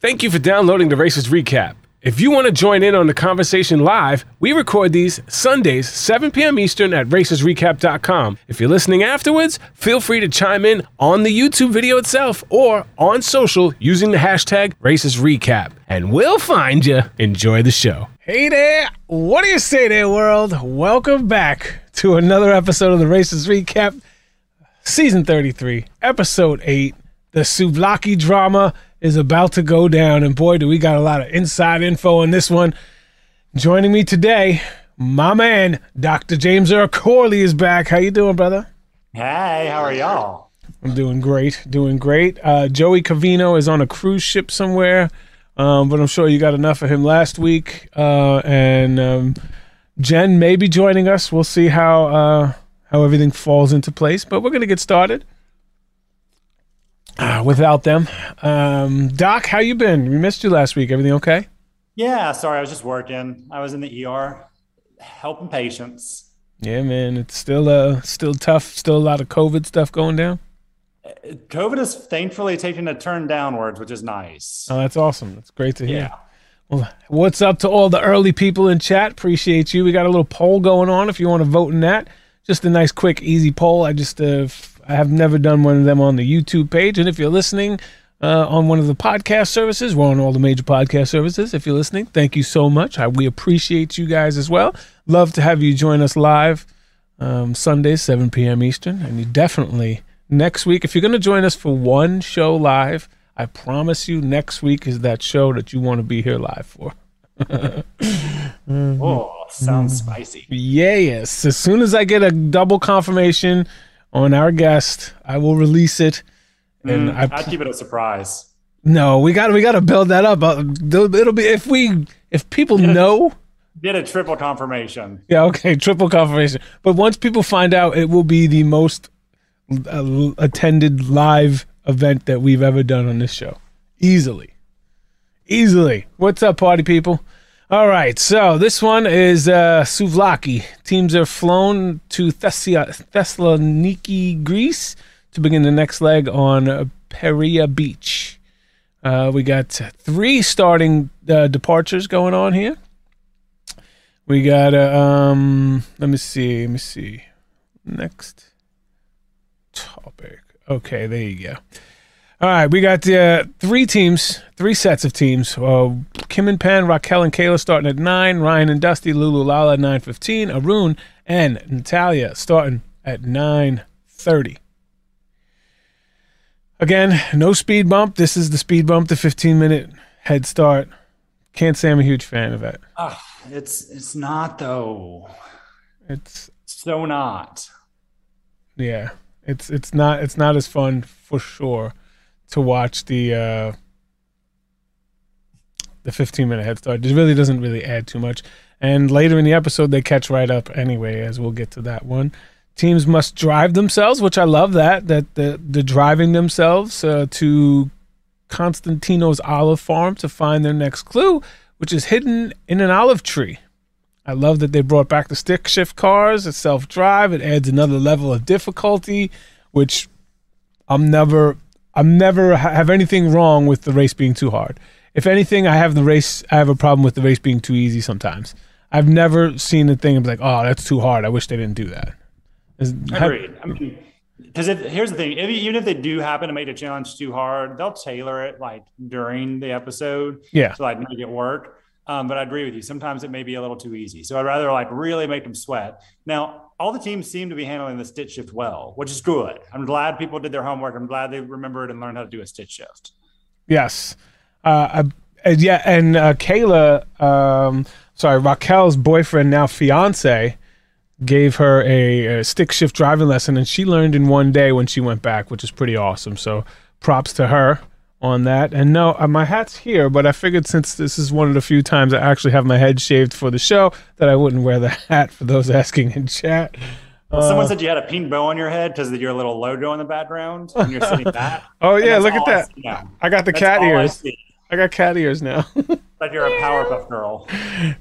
Thank you for downloading the Racist Recap. If you want to join in on the conversation live, we record these Sundays, 7 p.m. Eastern at racistrecap.com. If you're listening afterwards, feel free to chime in on the YouTube video itself or on social using the hashtag Racist Recap, and we'll find you. Enjoy the show. Hey there, what do you say there, world? Welcome back to another episode of the Racist Recap, season 33, episode 8. The Souvlaki drama is about to go down, and boy, do we got a lot of inside info on this one. Joining me today, my man, Dr. James Earl Corley is back. How you doing, brother? Hey, how are y'all? I'm doing great, doing great. Uh, Joey Cavino is on a cruise ship somewhere, um, but I'm sure you got enough of him last week. Uh, and um, Jen may be joining us. We'll see how uh, how everything falls into place, but we're gonna get started. Uh, without them, um, Doc, how you been? We missed you last week. Everything okay? Yeah, sorry, I was just working. I was in the ER helping patients. Yeah, man, it's still uh still tough. Still a lot of COVID stuff going down. COVID is thankfully taking a turn downwards, which is nice. Oh, that's awesome. That's great to hear. Yeah. Well, what's up to all the early people in chat? Appreciate you. We got a little poll going on if you want to vote in that. Just a nice, quick, easy poll. I just uh, I have never done one of them on the YouTube page. And if you're listening uh, on one of the podcast services, we're on all the major podcast services. If you're listening, thank you so much. I, we appreciate you guys as well. Love to have you join us live um, Sundays, 7 p.m. Eastern. And you definitely next week, if you're going to join us for one show live, I promise you next week is that show that you want to be here live for. Oh, sounds spicy. Yeah, yes. As soon as I get a double confirmation on our guest, I will release it. And Mm, I I'd keep it a surprise. no, we got we got to build that up. Uh, It'll be if we if people know. Did a triple confirmation. Yeah, okay, triple confirmation. But once people find out, it will be the most uh, attended live event that we've ever done on this show. Easily. Easily. What's up, party people? All right, so this one is uh, Souvlaki. Teams are flown to Thessaloniki, Greece to begin the next leg on Peria Beach. Uh, we got three starting uh, departures going on here. We got uh, um let me see, let me see. Next topic. Okay, there you go. All right, we got uh, three teams, three sets of teams. Uh, Kim and Penn, Raquel and Kayla starting at nine. Ryan and Dusty, Lulu Lala at nine fifteen. Arun and Natalia starting at nine thirty. Again, no speed bump. This is the speed bump, the fifteen minute head start. Can't say I'm a huge fan of it. Ah, it's it's not though. It's So not. Yeah, it's it's not it's not as fun for sure to watch the uh the 15 minute head start. It really doesn't really add too much. And later in the episode, they catch right up anyway, as we'll get to that one. Teams must drive themselves, which I love that that the the driving themselves uh, to Constantino's olive farm to find their next clue, which is hidden in an olive tree. I love that they brought back the stick shift cars, it's self drive. It adds another level of difficulty, which I'm never, I'm never ha- have anything wrong with the race being too hard. If anything, I have the race, I have a problem with the race being too easy sometimes. I've never seen a thing be like, oh, that's too hard. I wish they didn't do that. Is- Agreed. I mean, because here's the thing, if, even if they do happen to make the challenge too hard, they'll tailor it like during the episode yeah. to like make it work. Um, but I agree with you. Sometimes it may be a little too easy. So I'd rather like really make them sweat. Now, all the teams seem to be handling the stitch shift well, which is good. I'm glad people did their homework. I'm glad they remembered and learned how to do a stitch shift. Yes. Uh, I, yeah, and uh, Kayla, um, sorry, Raquel's boyfriend, now fiance, gave her a, a stick shift driving lesson, and she learned in one day when she went back, which is pretty awesome. So props to her on that. And no, uh, my hat's here, but I figured since this is one of the few times I actually have my head shaved for the show, that I wouldn't wear the hat for those asking in chat. Well, Uh, someone said you had a pink bow on your head because of your little logo in the background and you're sitting back. Oh yeah, look at I that. see. I got the That's cat all I ears. I got cat ears now. but you're a Powerpuff Girl.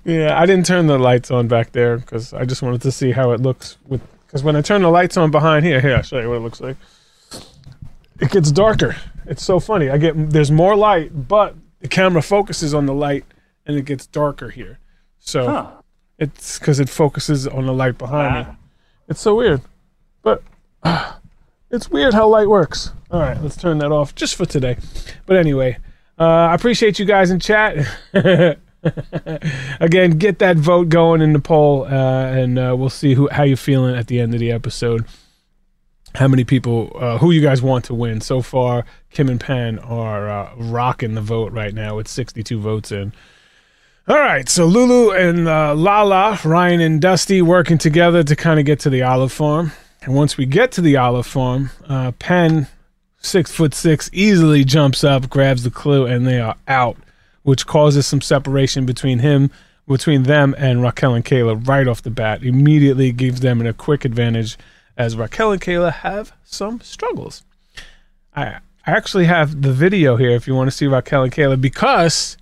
Yeah, I didn't turn the lights on back there because I just wanted to see how it looks with. Because when I turn the lights on behind here, here I'll show you what it looks like. It gets darker. It's so funny. I get there's more light, but the camera focuses on the light and it gets darker here. So Huh. it's because it focuses on the light behind me. Ah. It's so weird, but it's weird how light works. All right, let's turn that off just for today. But anyway, uh, I appreciate you guys in chat. Again, get that vote going in the poll, uh, and uh, we'll see who how you feeling at the end of the episode. How many people, uh, who you guys want to win? So far, Kim and Penn are uh, rocking the vote right now with 62 votes in. All right, so Lulu and uh, Lala, Ryan and Dusty working together to kind of get to the olive farm. And once we get to the olive farm, uh, Penn, six foot six, easily jumps up, grabs the clue, and they are out, which causes some separation between him, between them and Raquel and Kayla right off the bat. Immediately gives them a quick advantage, as Raquel and Kayla have some struggles. I I actually have the video here if you want to see Raquel and Kayla because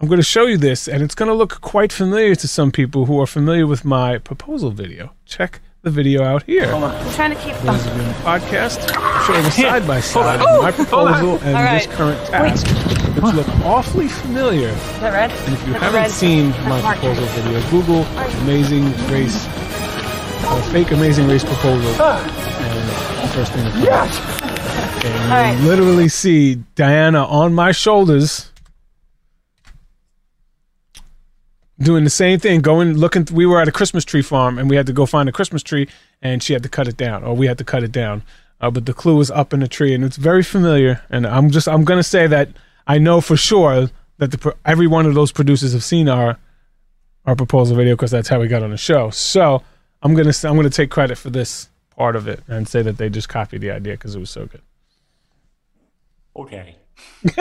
I'm going to show you this, and it's going to look quite familiar to some people who are familiar with my proposal video. Check the video out here. I'm trying to keep Those of you in the podcast, showing a side by side of my proposal and All right. this current task, which look awfully familiar. Is that red? And if you That's haven't red. seen my Mark. proposal video, Google "Amazing Race" or "Fake Amazing Race Proposal," and the first thing that comes up. And you right. literally see Diana on my shoulders doing the same thing going looking we were at a christmas tree farm and we had to go find a christmas tree and she had to cut it down or we had to cut it down. Uh, but the clue was up in the tree and it's very familiar. And i'm just i'm gonna say that i know for sure that the every one of those producers have seen our our proposal video because that's how we got on the show. So i'm gonna i'm gonna take credit for this part of it and say that they just copied the idea because it was so good Okay.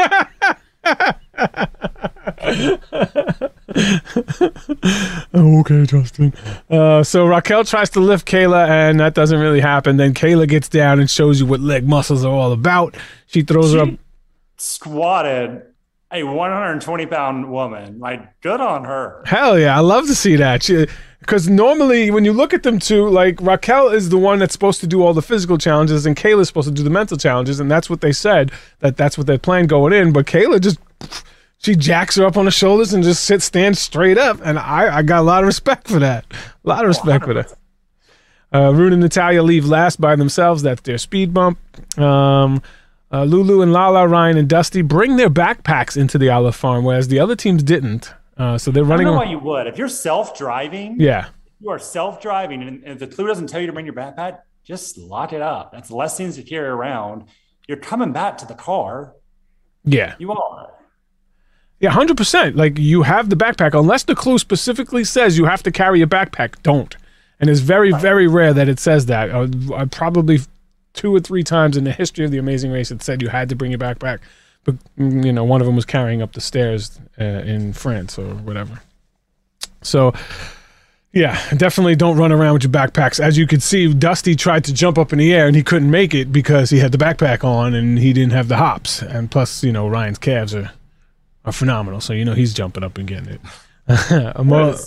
Okay, Justin. Uh, so Raquel tries to lift Kayla, and that doesn't really happen. Then Kayla gets down and shows you what leg muscles are all about. She throws her up. Squatted a 120 pound woman. Like, good on her. Hell yeah, I love to see that. Because normally, when you look at them two, like Raquel is the one that's supposed to do all the physical challenges, and Kayla's supposed to do the mental challenges, and that's what they said that that's what they planned going in. But Kayla just she jacks her up on the shoulders and just sits stands straight up, and I I got a lot of respect for that. A lot of respect for that. Uh, Rune and Natalia leave last by themselves. That's their speed bump. Um, uh, Lulu and Lala, Ryan and Dusty bring their backpacks into the olive farm, whereas the other teams didn't. Uh, so they're running. I don't know why you would. If you're self driving, yeah, you are self driving, and if the clue doesn't tell you to bring your backpack, just lock it up. That's less things to carry around. You're coming back to the car. yeah, You are. yeah, hundred percent. Like you have the backpack, unless the clue specifically says you have to carry a backpack. Don't. And it's very, very rare that it says that. Uh, I probably two or three times in the history of the Amazing Race it said you had to bring your backpack, but mm, you know one of them was carrying up the stairs uh, in France or whatever. So. Yeah, definitely don't run around with your backpacks. As you could see, Dusty tried to jump up in the air and he couldn't make it because he had the backpack on and he didn't have the hops. And plus, you know, Ryan's calves are are phenomenal, so you know he's jumping up and getting it.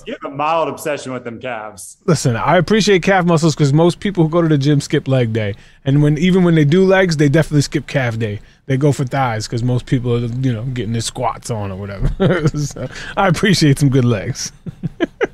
You have a mild obsession with them calves. listen, I appreciate calf muscles because most people who go to the gym skip leg day, and when even when they do legs, they definitely skip calf day. They go for thighs because most people are you know getting their squats on or whatever. so I appreciate some good legs.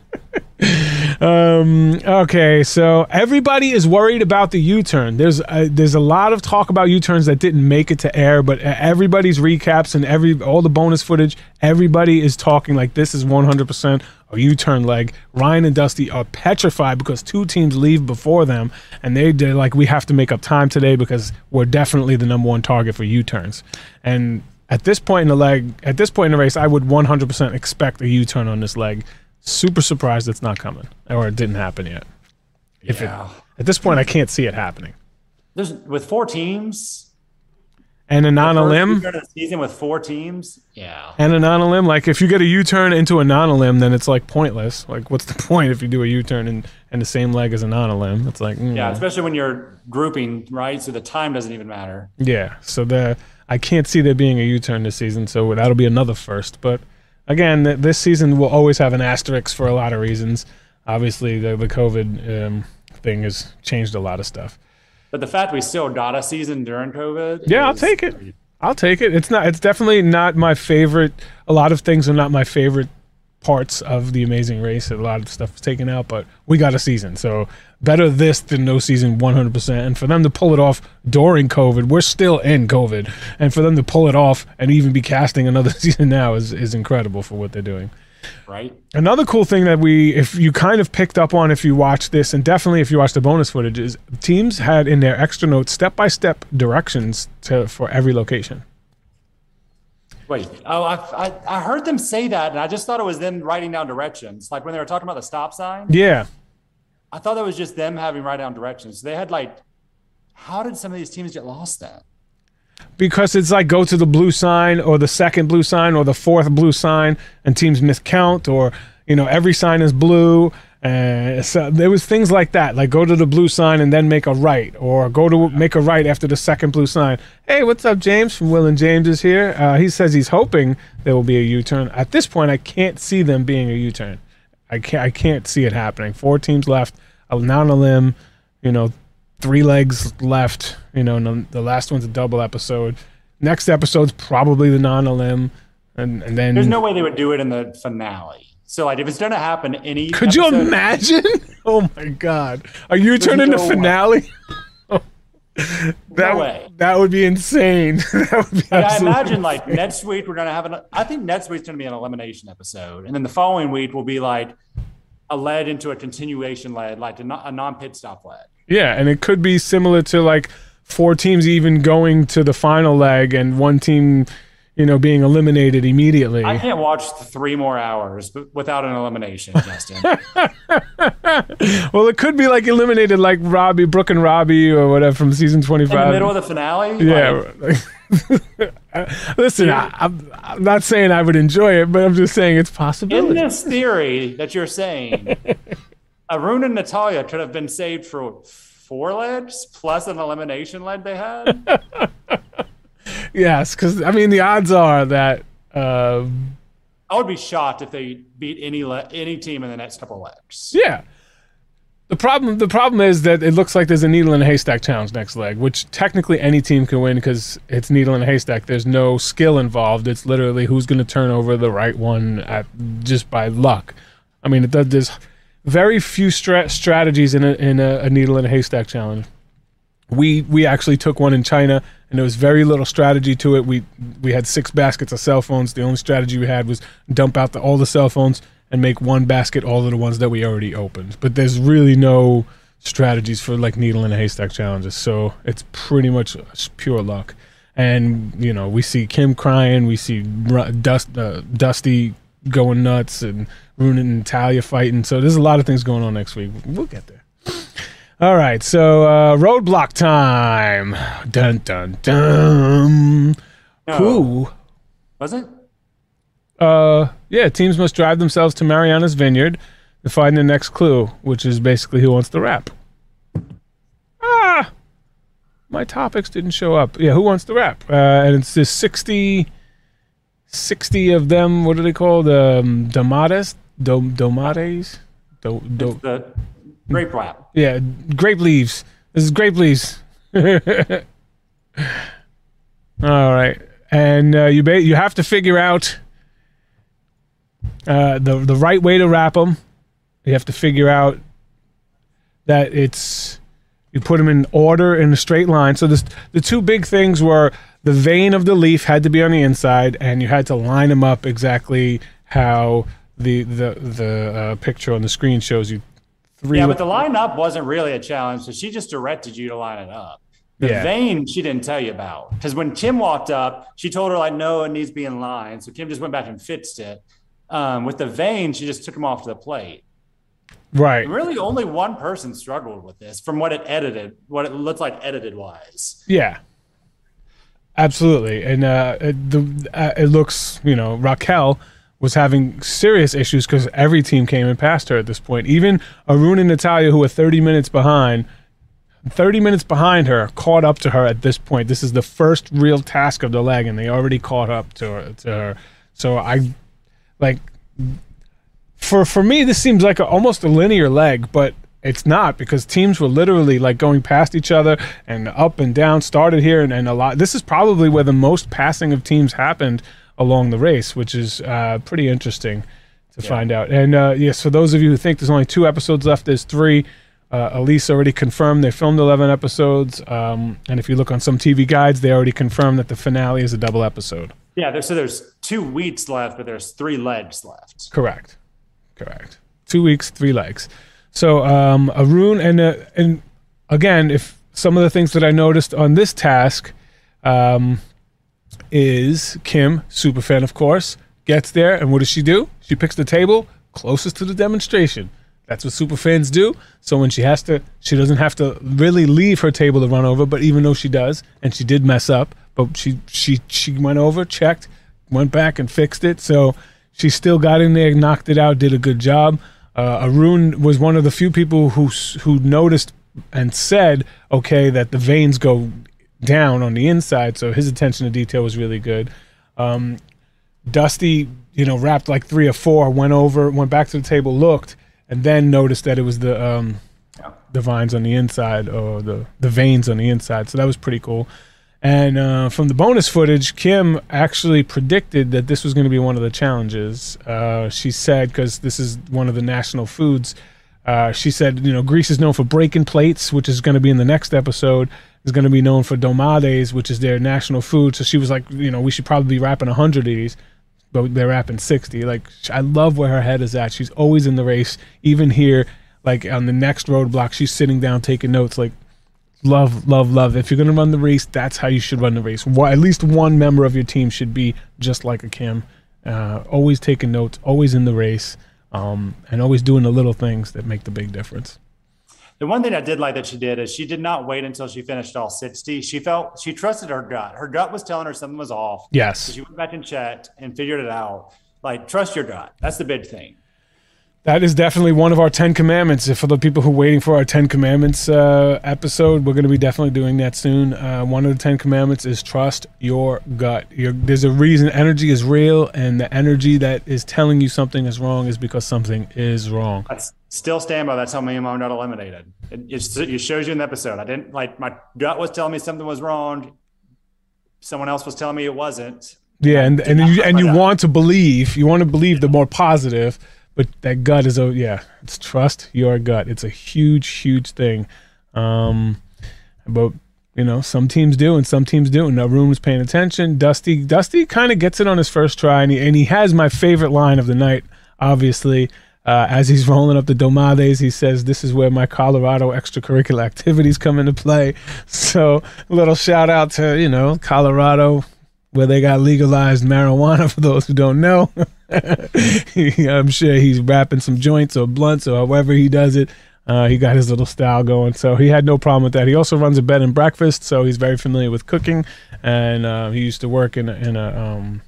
um okay so everybody is worried about the u-turn. There's uh, there's a lot of talk about u-turns that didn't make it to air but everybody's recaps and every all the bonus footage everybody is talking like this is 100% a u-turn leg. Ryan and dusty are petrified because two teams leave before them and they, they're like we have to make up time today because we're definitely the number one target for u-turns. And at this point in the leg at this point in the race i would 100% expect a u-turn on this leg super surprised it's not coming or it didn't happen yet. If yeah. it at this point I can't see it happening. There's with four teams. And a non first limb U-turn of the season with four teams. Yeah. and a non-elim, like if you get a U turn into a non-elim, then it's like pointless. Like what's the point if you do a U turn and, and the same leg as a non-elim? It's like mm, Yeah, especially when you're grouping, right? So the time doesn't even matter. yeah. So the I can't see there being a U turn this season, so that'll be another first. But again, th- this season will always have an asterisk for a lot of reasons. Obviously, the the COVID um, thing has changed a lot of stuff. But the fact we still got a season during COVID. Yeah, I'll take it. I'll take it. It's not. It's definitely not my favorite. A lot of things are not my favorite parts of the Amazing Race. A lot of stuff was taken out, but we got a season, so better this than no season, one hundred percent. And for them to pull it off during COVID, we're still in COVID, and for them to pull it off and even be casting another season now is is incredible for what they're doing. Right. Another cool thing that we, if you kind of picked up on if you watched this, and definitely if you watched the bonus footage, is teams had in their extra notes step by step directions to for every location. Wait, oh, I, I, I heard them say that, and I just thought it was them writing down directions, like when they were talking about the stop sign. Yeah, I thought that was just them having write down directions. They had like, how did some of these teams get lost then? because it's like go to the blue sign or the second blue sign or the fourth blue sign, and teams miscount, or you know every sign is blue. And so there was things like that, like go to the blue sign and then make a right, or go to make a right after the second blue sign. Hey, what's up, James from Will and James is here. Uh, he says he's hoping there will be a U-turn. At this point, I can't see them being a U-turn. I can't. I can't see it happening. Four teams left. I'm not on a limb. You know, three legs left. You know, and the last one's a double episode. Next episode's probably the non-elim, and and then There's no way they would do it in the finale. So like, if it's to happen any, Could you imagine? Oh my god. Are you turning the no way. finale? that, way. that would be insane. that would be I imagine like next week we're gonna have an. I think next week's gonna be an elimination episode, and then the following week will be like a lead into a continuation lead, like a non- non-pit stop lead. Yeah, and it could be similar to like four teams even going to the final leg and one team, you know, being eliminated immediately. I can't watch three more hours without an elimination, Justin. well, it could be like eliminated like Robbie, Brooke and Robbie or whatever from season twenty-five. In the middle of the finale, Yeah. Like, Listen, I, I'm, I'm not saying I would enjoy it, but I'm just saying it's possible. in this theory that you're saying, Arun and Natalia could have been saved for four leads plus an elimination lead they had. Yes, because I mean the odds are that uh, I would be shocked if they beat any le- any team in the next couple of legs. yeah. The problem the problem is that it looks like there's a needle in a haystack challenge next leg, which technically any team can win because it's needle in a haystack. There's no skill involved. It's literally who's going to turn over the right one at just by luck. I mean, it does, there's very few stra- strategies in a in a, a needle in a haystack challenge. we we actually took one in China, and there was very little strategy to it. We we had six baskets of cell phones. The only strategy we had was dump out the, all the cell phones and make one basket all of the ones that we already opened. But there's really no strategies for like needle in a haystack challenges. So it's pretty much pure luck. And you know, we see Kim crying, we see Dust, uh, Dusty going nuts, and Rune and Talia fighting. So there's a lot of things going on next week. We'll get there. All right, so uh, roadblock time. Dun dun dun. No. Who? Was it? Uh, yeah, teams must drive themselves to Mariana's Vineyard to find the next clue, which is basically who wants the rap. Ah, my topics didn't show up. Yeah, who wants the rap? Uh, and it's this 60, 60 of them. What are they called? Um, Domates? Dom, domates? Do, do, grape wrap. yeah, grape leaves. This is grape leaves. All right, and uh, you ba- you have to figure out uh, the the right way to wrap them. You have to figure out that it's you put them in order in a straight line. So this, the two big things were the vein of the leaf had to be on the inside, and you had to line them up exactly how the the the uh, picture on the screen shows you. Three Yeah, but the lineup wasn't really a challenge, so she just directed you to line it up. The Yeah. vein she didn't tell you about because when Kim walked up, she told her like, no, it needs to be in line. So Kim just went back and fixed it. Um, with the vein, she just took him off to the plate. right. Really, only one person struggled with this from what it edited, what it looked like edited wise. Yeah. Absolutely, and uh, it, the uh, it looks you know Raquel was having serious issues because every team came and passed her at this point. Even Arun and Natalia, who were 30 minutes behind, 30 minutes behind her, caught up to her at this point. This is the first real task of the leg, and they already caught up to her. To her. So I, like, for for me, this seems like a, almost a linear leg, but It's not because teams were literally like going past each other and up and down, started here and, and a lot. This is probably where the most passing of teams happened along the race, which is uh, pretty interesting to Yeah. find out. And uh, yes, for those of you who think there's only two episodes left, there's three. Uh, Elise already confirmed they filmed 11 episodes. Um, and if you look on some TV guides, they already confirmed that the finale is a double episode. Yeah, there's, so there's two weeks left, but there's three legs left. Correct. Correct. Two weeks, three legs. So um, Arun and uh, and again, if some of the things that I noticed on this task um, is Kim, super fan of course, gets there and what does she do? She picks the table closest to the demonstration. That's what super fans do. So when she has to, she doesn't have to really leave her table to run over. But even though she does, and she did mess up, but she she she went over, checked, went back and fixed it. So she still got in there, knocked it out, did a good job. Uh, Arun was one of the few people who who noticed and said, okay, that the veins go down on the inside. So his attention to detail was really good. Um, Dusty, you know, wrapped like three or four, went over, went back to the table, looked, and then noticed that it was the um, the vines on the inside or the the veins on the inside. So that was pretty cool. And uh, from the bonus footage, Kim actually predicted that this was going to be one of the challenges. Uh, she said, because this is one of the national foods, uh, she said, you know, Greece is known for breaking plates, which is going to be in the next episode. Is going to be known for domades, which is their national food. So she was like, you know, we should probably be wrapping 100 of these, but they're wrapping 60. Like, I love where her head is at. She's always in the race. Even here, like on the next roadblock, she's sitting down taking notes. Like, love, love, love. If you're going to run the race, that's how you should run the race. Wha- At least one member of your team should be just like a Kim, uh, always taking notes, always in the race, um, and always doing the little things that make the big difference. The one thing I did like that she did is she did not wait until she finished all 60. She felt she trusted her gut. Her gut was telling her something was off. So Yes, she went back and checked and figured it out. Like, trust your gut. That's the big thing. That is definitely one of our Ten Commandments. For the people who are waiting for our Ten Commandments uh, episode, we're going to be definitely doing that soon. Uh, one of the Ten Commandments is trust your gut. Your, there's a reason energy is real, and the energy that is telling you something is wrong is because something is wrong. I still stand by that's how me and mom got eliminated. It, it's- it shows you in the episode. I didn't like my gut was telling me something was wrong. Someone else was telling me it wasn't. Yeah, and and you and you want to believe, you want to believe the more positive, but that gut is a yeah, it's trust your gut. It's a huge, huge thing. Um, but you know, some teams do and some teams do. And Room's paying attention. Dusty, Dusty kind of gets it on his first try, and he and he has my favorite line of the night. Obviously, uh, as he's rolling up the domades, he says, "This is where my Colorado extracurricular activities come into play." So, little shout out to you know Colorado, where they got legalized marijuana. For those who don't know, I'm sure he's wrapping some joints or blunts or however he does it. Uh, he got his little style going, so he had no problem with that. He also runs a bed and breakfast, so he's very familiar with cooking, and uh, he used to work in a, in a um,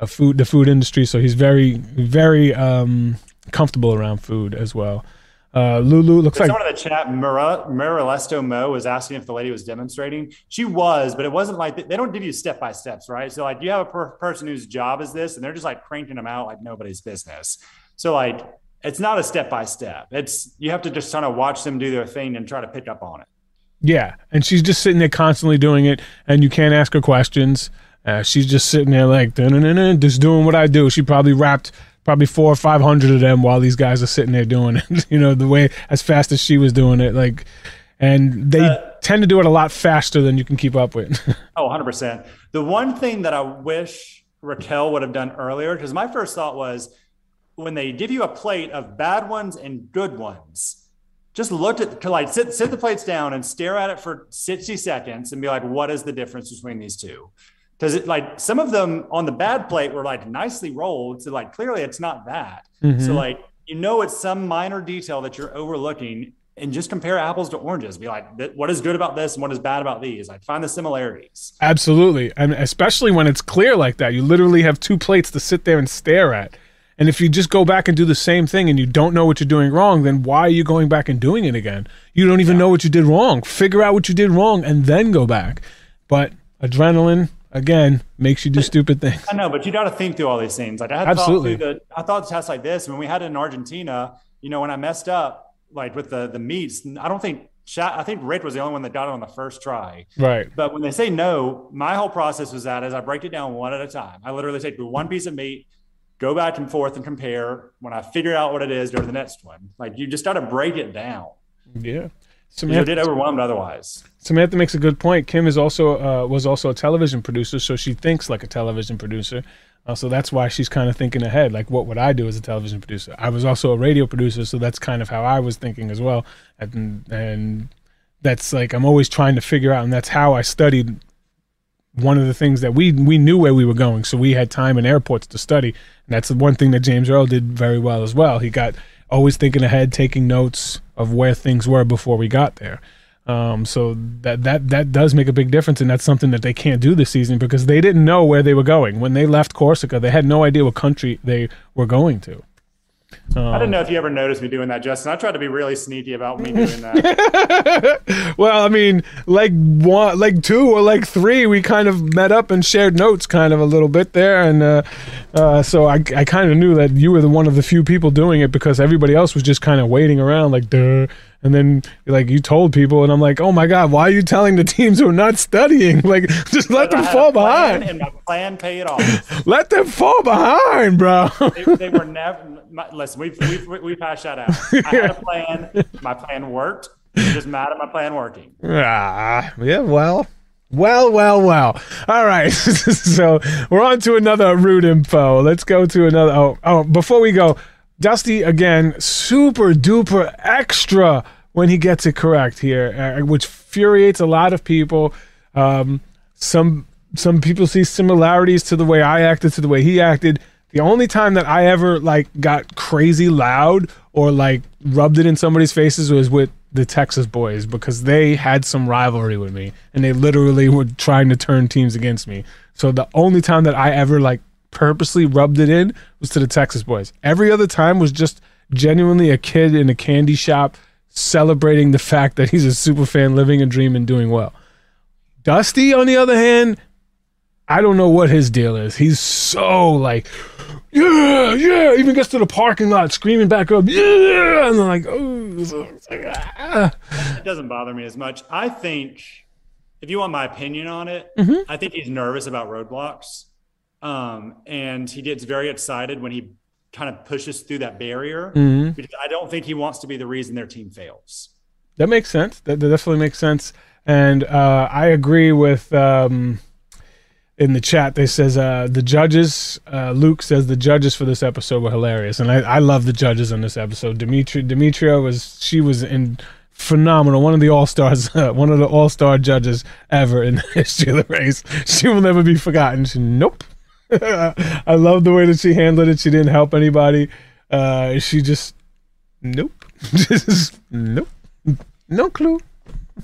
a food the food industry, so he's very very um, comfortable around food as well. Uh, Lulu looks like Someone in the chat, Mira, Miralesto Mo, was asking if the lady was demonstrating. She was, but it wasn't like they don't give you step by steps, right? So like you have a per- person whose job is this, and they're just like cranking them out like nobody's business. So like it's not a step by step. It's you have to just kind of watch them do their thing and try to pick up on it. Yeah, and she's just sitting there constantly doing it, and you can't ask her questions. Uh, she's just sitting there like, just doing what I do. She probably wrapped probably four or five hundred of them while these guys are sitting there doing it. you know, the way as fast as she was doing it, like, and they Uh, tend to do it a lot faster than you can keep up with. Oh, 100%. The one thing that I wish Raquel would have done earlier, because my first thought was when they give you a plate of bad ones and good ones, just look at like sit, sit the plates down and stare at it for 60 seconds and be like, what is the difference between these two? Because it like some of them on the bad plate were like nicely rolled. So like clearly it's not that. So Mhm. like you know it's some minor detail that you're overlooking and just compare apples to oranges. Be like, what is good about this and what is bad about these? Like find the similarities. Absolutely. And especially when it's clear like that. You literally have two plates to sit there and stare at. And if you just go back and do the same thing and you don't know what you're doing wrong, then why are you going back and doing it again? You don't even know what you did wrong. Figure out what you did wrong and then go back. But adrenaline, again, makes you do stupid things. I know, but you got to think through all these things. Like I had Absolutely. thought through the, I thought tests like this when we had it in Argentina. You know, when I messed up, like with the the meats. I don't think I think Rick was the only one that got it on the first try. Right. But when they say no, my whole process was that as I break it down one at a time. I literally take one piece of meat, go back and forth and compare. When I figure out what it is, go to the next one. Like you just got to break it down. Yeah. Samantha, you did overwhelmed otherwise. Samantha makes a good point. Kim is also uh, was also a television producer, so she thinks like a television producer. Uh, so that's why she's kind of thinking ahead. Like, what would I do as a television producer? I was also a radio producer, so that's kind of how I was thinking as well. And and that's like I'm always trying to figure out, and that's how I studied. One of the things that we we knew where we were going, so we had time in airports to study. And that's the one thing that James Earl did very well as well. He got always thinking ahead, taking notes of where things were before we got there. Um, so that that that does make a big difference, and that's something that they can't do this season because they didn't know where they were going when they left Corsica. They had no idea what country they were going to. Um, I don't know if you ever noticed me doing that, Justin. I tried to be really sneaky about me doing that. well, I mean, like one, like two, or like three, we kind of met up and shared notes, kind of a little bit there, and uh, uh, so I, I kind of knew that you were the one of the few people doing it because everybody else was just kind of waiting around, like, duh. And then, like, you told people, and I'm like, oh my God, why are you telling the teams who are not studying? Like, just let them fall behind. And my plan paid off. let them fall behind, bro. they, they were never, my, listen, we've, we've, we've hashed that out. I had a plan. My plan worked. I'm just mad at my plan working. Ah, yeah, well. Well, well, well. All right. so we're on to another route info. Let's go to another. Oh, oh, before we go, Dusty again, super duper extra when he gets it correct here, uh, which infuriates a lot of people. Um, some some people see similarities to the way I acted to the way he acted. The only time that I ever like got crazy loud or like rubbed it in somebody's faces was with the Texas boys because they had some rivalry with me and they literally were trying to turn teams against me. So the only time that I ever like purposely rubbed it in was to the Texas boys. Every other time was just genuinely a kid in a candy shop celebrating the fact that he's a super fan living a dream and doing well. Dusty, on the other hand, I don't know what his deal is. He's so like, yeah, yeah, even gets to the parking lot screaming back up, yeah, and I'm like, oh, ah. it doesn't bother me as much. I think, if you want my opinion on it, mm-hmm. I think he's nervous about roadblocks. Um, and he gets very excited when he kind of pushes through that barrier mm-hmm. because I don't think he wants to be the reason their team fails. That makes sense. That, that definitely makes sense. And uh, I agree with um, in the chat. They says uh, the judges. Uh, Luke says the judges for this episode were hilarious, and I, I love the judges on this episode. Dimitri Demetria was she was in phenomenal. One of the all stars, uh, one of the all star judges ever in the history of the race. She will never be forgotten. She, nope. I love the way that she handled it. She didn't help anybody. Uh, she just, nope, just nope, no clue.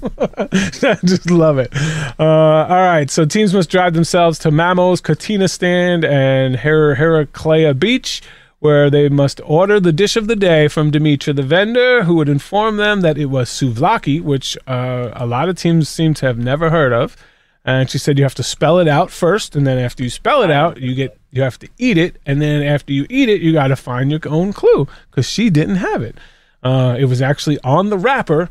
I just love it. Uh, all right, so teams must drive themselves to Mamo's Katina Stand and Her- Heraclea Beach, where they must order the dish of the day from Dimitra, the vendor, who would inform them that it was souvlaki, which uh, a lot of teams seem to have never heard of and she said you have to spell it out first and then after you spell it out you get you have to eat it and then after you eat it you got to find your own clue because she didn't have it. Uh, it was actually on the wrapper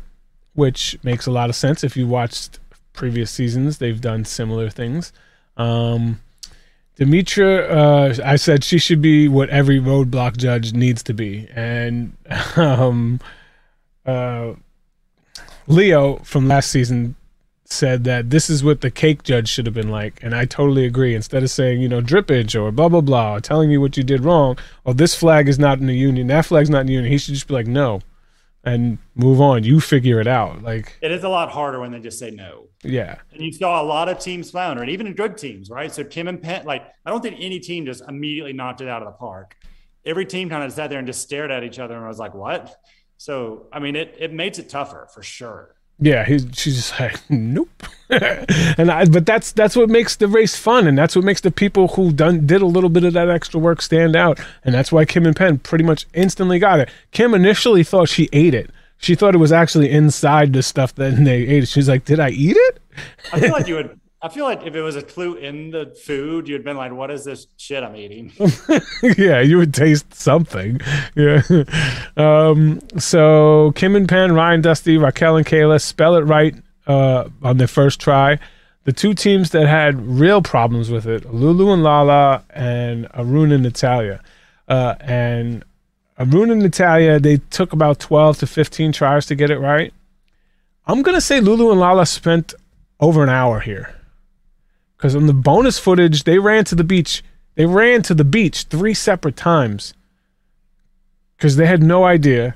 which makes a lot of sense. If you watched previous seasons they've done similar things. Um, Demetra, uh, I said she should be what every roadblock judge needs to be, and um, uh, Leo from last season said that this is what the cake judge should have been like, and I totally agree. Instead of saying, you know, drippage or blah blah blah, or telling you what you did wrong, or this flag is not in the union, that flag's not in the union, he should just be like, no, and move on. You figure it out. Like it is a lot harder when they just say no. Yeah, and you saw a lot of teams flounder, and even in good teams, right? So Kim and Penn, like I don't think any team just immediately knocked it out of the park. Every team kind of sat there and just stared at each other and I was like, what? So I mean, it it makes it tougher for sure. Yeah, he's she's just like nope, and I but that's that's what makes the race fun, and that's what makes the people who done did a little bit of that extra work stand out, and that's why Kim and Penn pretty much instantly got it. Kim initially thought she ate it. She thought it was actually inside the stuff that they ate. She's like, "Did I eat it?" I feel like you would. I feel like if it was a clue in the food, you'd been like, "What is this shit I'm eating?" yeah, you would taste something. Yeah. Um, so Kim and Penn, Ryan, Dusty, Raquel, and Kayla spell it right uh, on their first try. The two teams that had real problems with it, Lulu and Lala, and Arun and Natalia. Uh, and Arun and Natalia, they took about 12 to 15 tries to get it right. I'm to say Lulu and Lala spent over an hour here. Because on the bonus footage, they ran to the beach. They ran to the beach three separate times because they had no idea.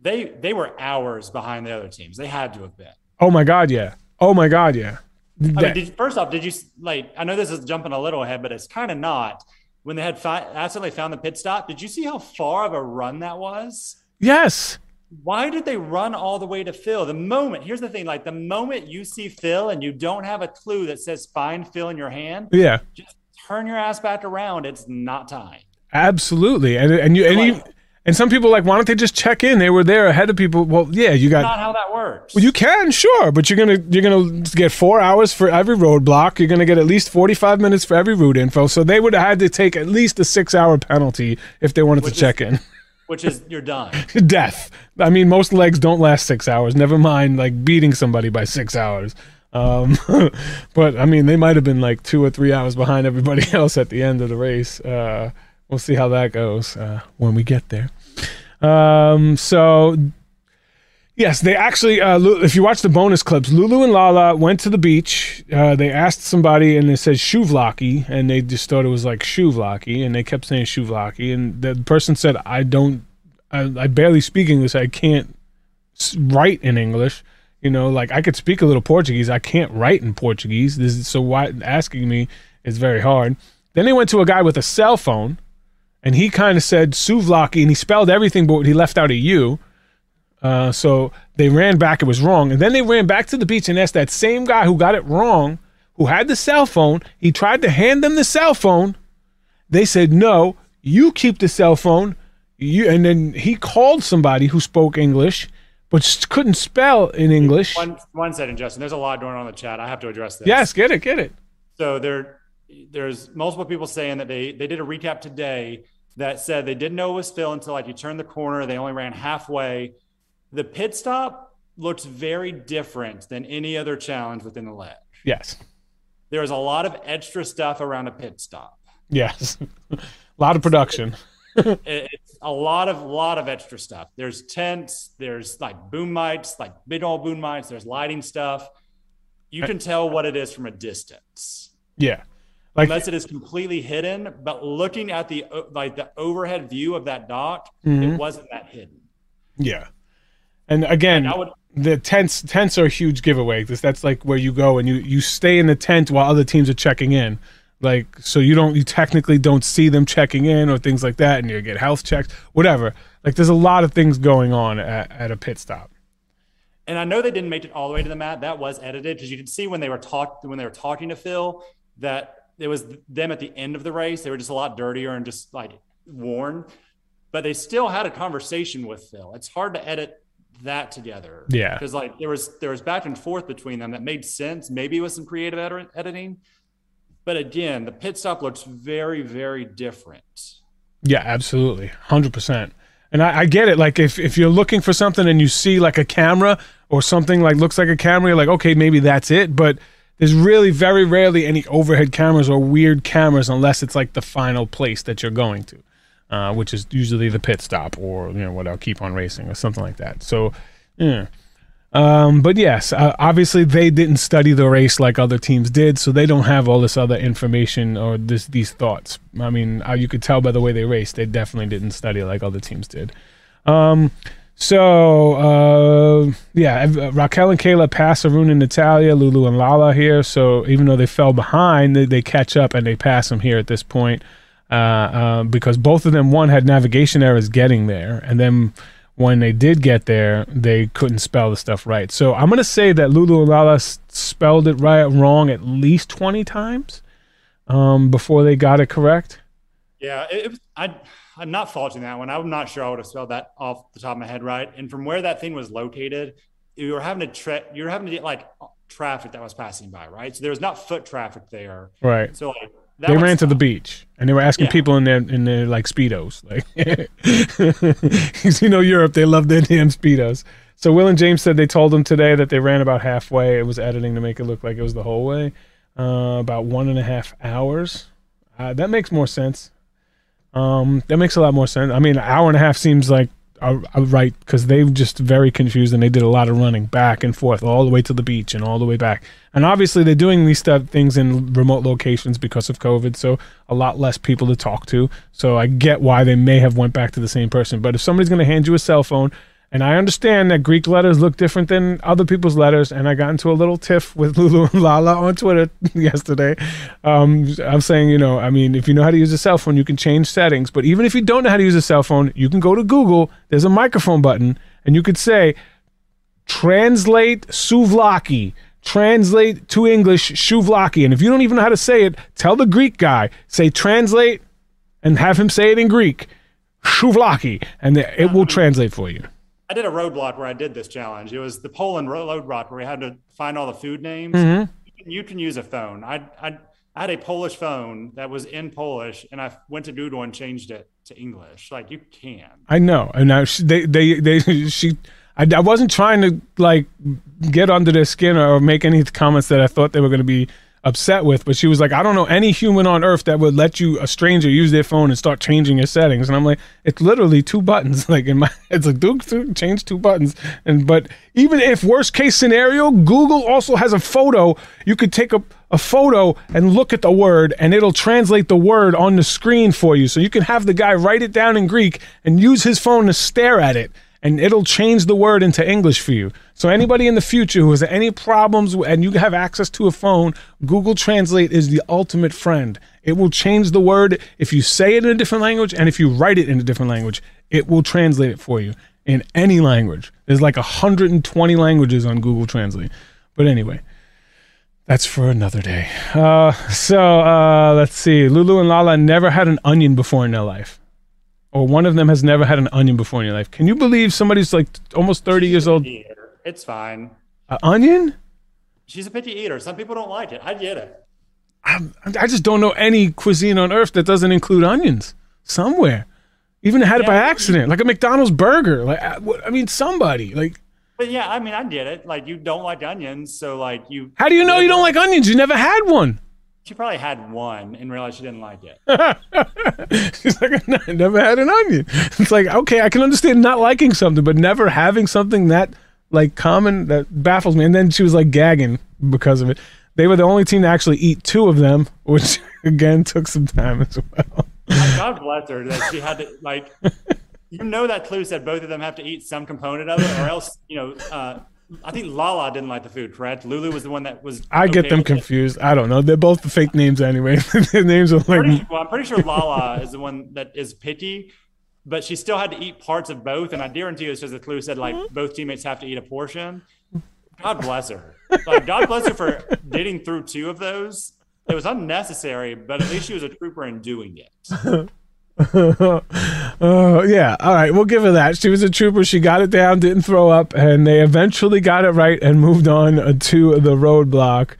They they were hours behind the other teams. They had to have been. Oh my god, yeah. Oh my god, yeah. I mean, did, first off, did you like? I know this is jumping a little ahead, but it's kind of not. When they had fi- accidentally found the pit stop, did you see how far of a run that was? yes. Why did they run all the way to Phil? The moment, here's the thing like the moment you see Phil and you don't have a clue that says find Phil in your hand, Yeah. just turn your ass back around. It's not time. Absolutely. And and you and you, and some people like why don't they just check in? They were there ahead of people. Well, yeah, you got Not how that works. Well, you can, sure, but you're gonna you're gonna get four hours for every roadblock. You're gonna get at least forty five minutes for every route info. So they would have had to take at least a six hour penalty if they wanted Which to is- check in. Which is you're done. Death. I mean, most legs don't last six hours. Never mind like beating somebody by six hours. Um, but I mean, they might have been like two or three hours behind everybody else at the end of the race. Uh, we'll see how that goes uh, when we get there. Um, so Yes, they actually. Uh, if you watch the bonus clips, Lulu and Lala went to the beach. Uh, they asked somebody, and they said Shuvlaki, and they just thought it was like Shuvlaki, and they kept saying Shuvlaki, and the person said, "I don't, I, I barely speak English. I can't write in English. You know, like I could speak a little Portuguese. I can't write in Portuguese. This is so why asking me is very hard." Then they went to a guy with a cell phone, and he kind of said Suvlaki, and he spelled everything, but he left out a U. Uh, so they ran back, it was wrong. And then they ran back to the beach and asked that same guy who got it wrong, who had the cell phone. He tried to hand them the cell phone. They said, no, you keep the cell phone. You, and then he called somebody who spoke English, but couldn't spell in English. One one second, Justin. There's a lot going on in the chat. I have to address this. Yes, get it, get it. So there, there's multiple people saying that they they did a recap today that said they didn't know it was Phil until like you turned the corner. They only ran halfway. The pit stop looks very different than any other challenge within the ledge. Yes, There's a lot of extra stuff around a pit stop. yes. a lot of production. It- It's a lot of lot of extra stuff. There's tents. There's like boom mics, like big old boom mics. There's lighting stuff. You can tell what it is from a distance. Yeah. Like, unless it is completely hidden. But looking at the like the overhead view of that dock, Mhm. it wasn't that hidden. yeah. And again, I would the tents tents are a huge giveaway because that's like where you go and you you stay in the tent while other teams are checking in like so you don't you technically don't see them checking in or things like that and you get health checks whatever like there's a lot of things going on at, at a pit stop and I know they didn't make it all the way to the mat. That was edited because you could see when they were talk when they were talking to Phil that it was them at the end of the race. They were just a lot dirtier and just like worn, but they still had a conversation with Phil. It's hard to edit that together. Yeah. because like there was there was back and forth between them that made sense. Maybe it was some creative edit- editing, but again, the pit stop looks very very different. yeah absolutely 100% and I, I get it like if, if you're looking for something and you see like a camera or something like looks like a camera you're like okay maybe that's it but there's really very rarely any overhead cameras or weird cameras unless it's like the final place that you're going to uh, which is usually the pit stop or you know what I'll keep on racing or something like that so yeah um, but yes, uh, obviously they didn't study the race like other teams did, so they don't have all this other information or this these thoughts. I mean, uh, you could tell by the way they raced, they definitely didn't study like other teams did. Um, so uh, yeah, uh, Raquel and Kayla pass Arun and Natalia, Lulu and Lala here. So even though they fell behind, they, they catch up and they pass them here at this point uh, uh, because both of them one had navigation errors getting there, and then when they did get there, they couldn't spell the stuff right. So I'm gonna say that Lulu and Lala spelled it right wrong at least 20 times um, before they got it correct. Yeah, it, it was, I, I'm not faulting that one. I'm not sure I would have spelled that off the top of my head right. And from where that thing was located, you were having to tre- you were having to get like traffic that was passing by, right? So there was not foot traffic there. Right. So like that They ran to the beach and they were asking Yeah. people in their in their like speedos, like 'Cause you know Europe, they love their damn speedos. So Will and James said they told them today that they ran about halfway. It was editing to make it look like it was the whole way, uh, about one and a half hours. Uh, that makes more sense. Um, that makes a lot more sense. I mean, an hour and a half seems like right because they were just very confused and they did a lot of running back and forth all the way to the beach and all the way back. And obviously, they're doing these stuff, things in remote locations because of COVID, so a lot less people to talk to. So I get why they may have went back to the same person. But if somebody's going to hand you a cell phone, and I understand that Greek letters look different than other people's letters, and I got into a little tiff with Lulu and Lala on Twitter yesterday. Um, I'm saying, you know, I mean, if you know how to use a cell phone, you can change settings. But even if you don't know how to use a cell phone, you can go to Google. There's a microphone button, and you could say, translate souvlaki translate to english souvlaki and if you don't even know how to say it tell the greek guy say translate and have him say it in greek souvlaki and it will translate for you I did a roadblock where I did this challenge. It was the Poland roadblock where we had to find all the food names. Mhm. You, can, you can use a phone. I, I I had a Polish phone that was in Polish, and I went to Google and changed it to English. Like you can. i know and now she, they they they she I, I wasn't trying to like get under their skin or make any comments that i thought they were going to be upset with but she was like i don't know any human on earth that would let you a stranger use their phone and start changing your settings. And i'm like it's literally two buttons. Like in my it's like do, do change two buttons. And but even if worst case scenario google also has a photo. You could take a, a photo and look at the word and it'll translate the word on the screen for you. So you can have the guy write it down in greek and use his phone to stare at it and it'll change the word into English for you. So anybody in the future who has any problems and you have access to a phone, Google Translate is the ultimate friend. It will change the word if you say it in a different language and if you write it in a different language, it will translate it for you in any language. There's like 120 languages on Google Translate. But anyway, that's for another day. Uh, so uh, let's see. Lulu and Lala never had an onion before in their life or one of them has never had an onion before in your life. Can you believe somebody's like almost 30 years old? Eater. It's fine. An onion? She's a picky eater. Some people don't like it. I get it. I, I just don't know any cuisine on earth that doesn't include onions somewhere. Even had it by accident, like a McDonald's burger. Like, uh, I, I mean, somebody. Like, But yeah, I mean, I get it. Like you don't like onions, so like you. how do you know you don't like onions? You never had one. She probably had one and realized she didn't like it. She's like, I never had an onion. It's like, okay, I can understand not liking something, but never having something that like common that baffles me. And then she was like gagging because of it. They were the only team to actually eat two of them, which again took some time as well. God bless her that she had to like. You know that clue said both of them have to eat some component of it, or else you know. Uh, I think Lala didn't like the food, correct? Lulu was the one that was. I get them with it. confused. I don't know. They're both the fake names anyway. Their names are Pretty, like well, I'm pretty sure Lala is the one that is picky, but she still had to eat parts of both. And I guarantee you, it's just the clue said like both teammates have to eat a portion. God bless her. Like God bless her for getting through two of those. It was unnecessary, but at least she was a trooper in doing it. Oh yeah, all right, we'll give her that. She was a trooper. She got it down, didn't throw up, and they eventually got it right and moved on uh, to the roadblock,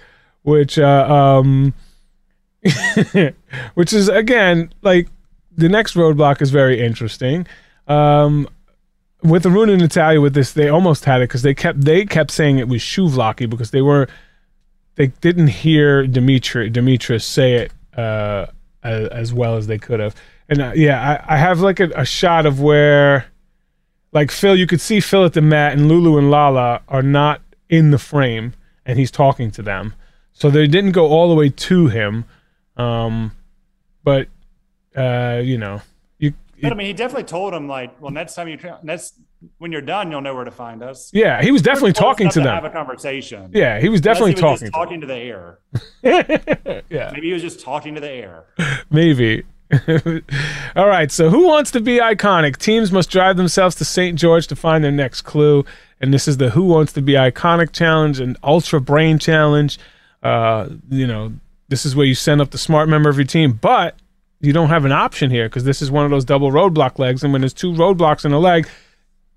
which, uh, um, which is again like the next roadblock is very interesting. Um, with Aruna and Natalia, with this, they almost had it because they kept they kept saying it was Shuvlaki because they were they didn't hear Dimitri Demetrius say it uh, as, as well as they could have. And uh, yeah, I, I have like a, a shot of where, like Phil, you could see Phil at the mat, and Lulu and Lala are not in the frame, and he's talking to them. So they didn't go all the way to him, um, but uh, you know, you. But I mean, he definitely told him like, well, next time you next when you're done, you'll know where to find us. yeah, he was definitely talking enough to Have a conversation. Yeah, he was definitely he was talking. To talking to the air. yeah. Maybe he was just talking to the air. Maybe. All right. So, who wants to be iconic? Teams must drive themselves to St. George to find their next clue. And this is the Who Wants to Be Iconic Challenge and Ultra Brain Challenge. Uh, you know, this is where you send up the smart member of your team, but you don't have an option here because this is one of those double roadblock legs. And when there's two roadblocks in a leg,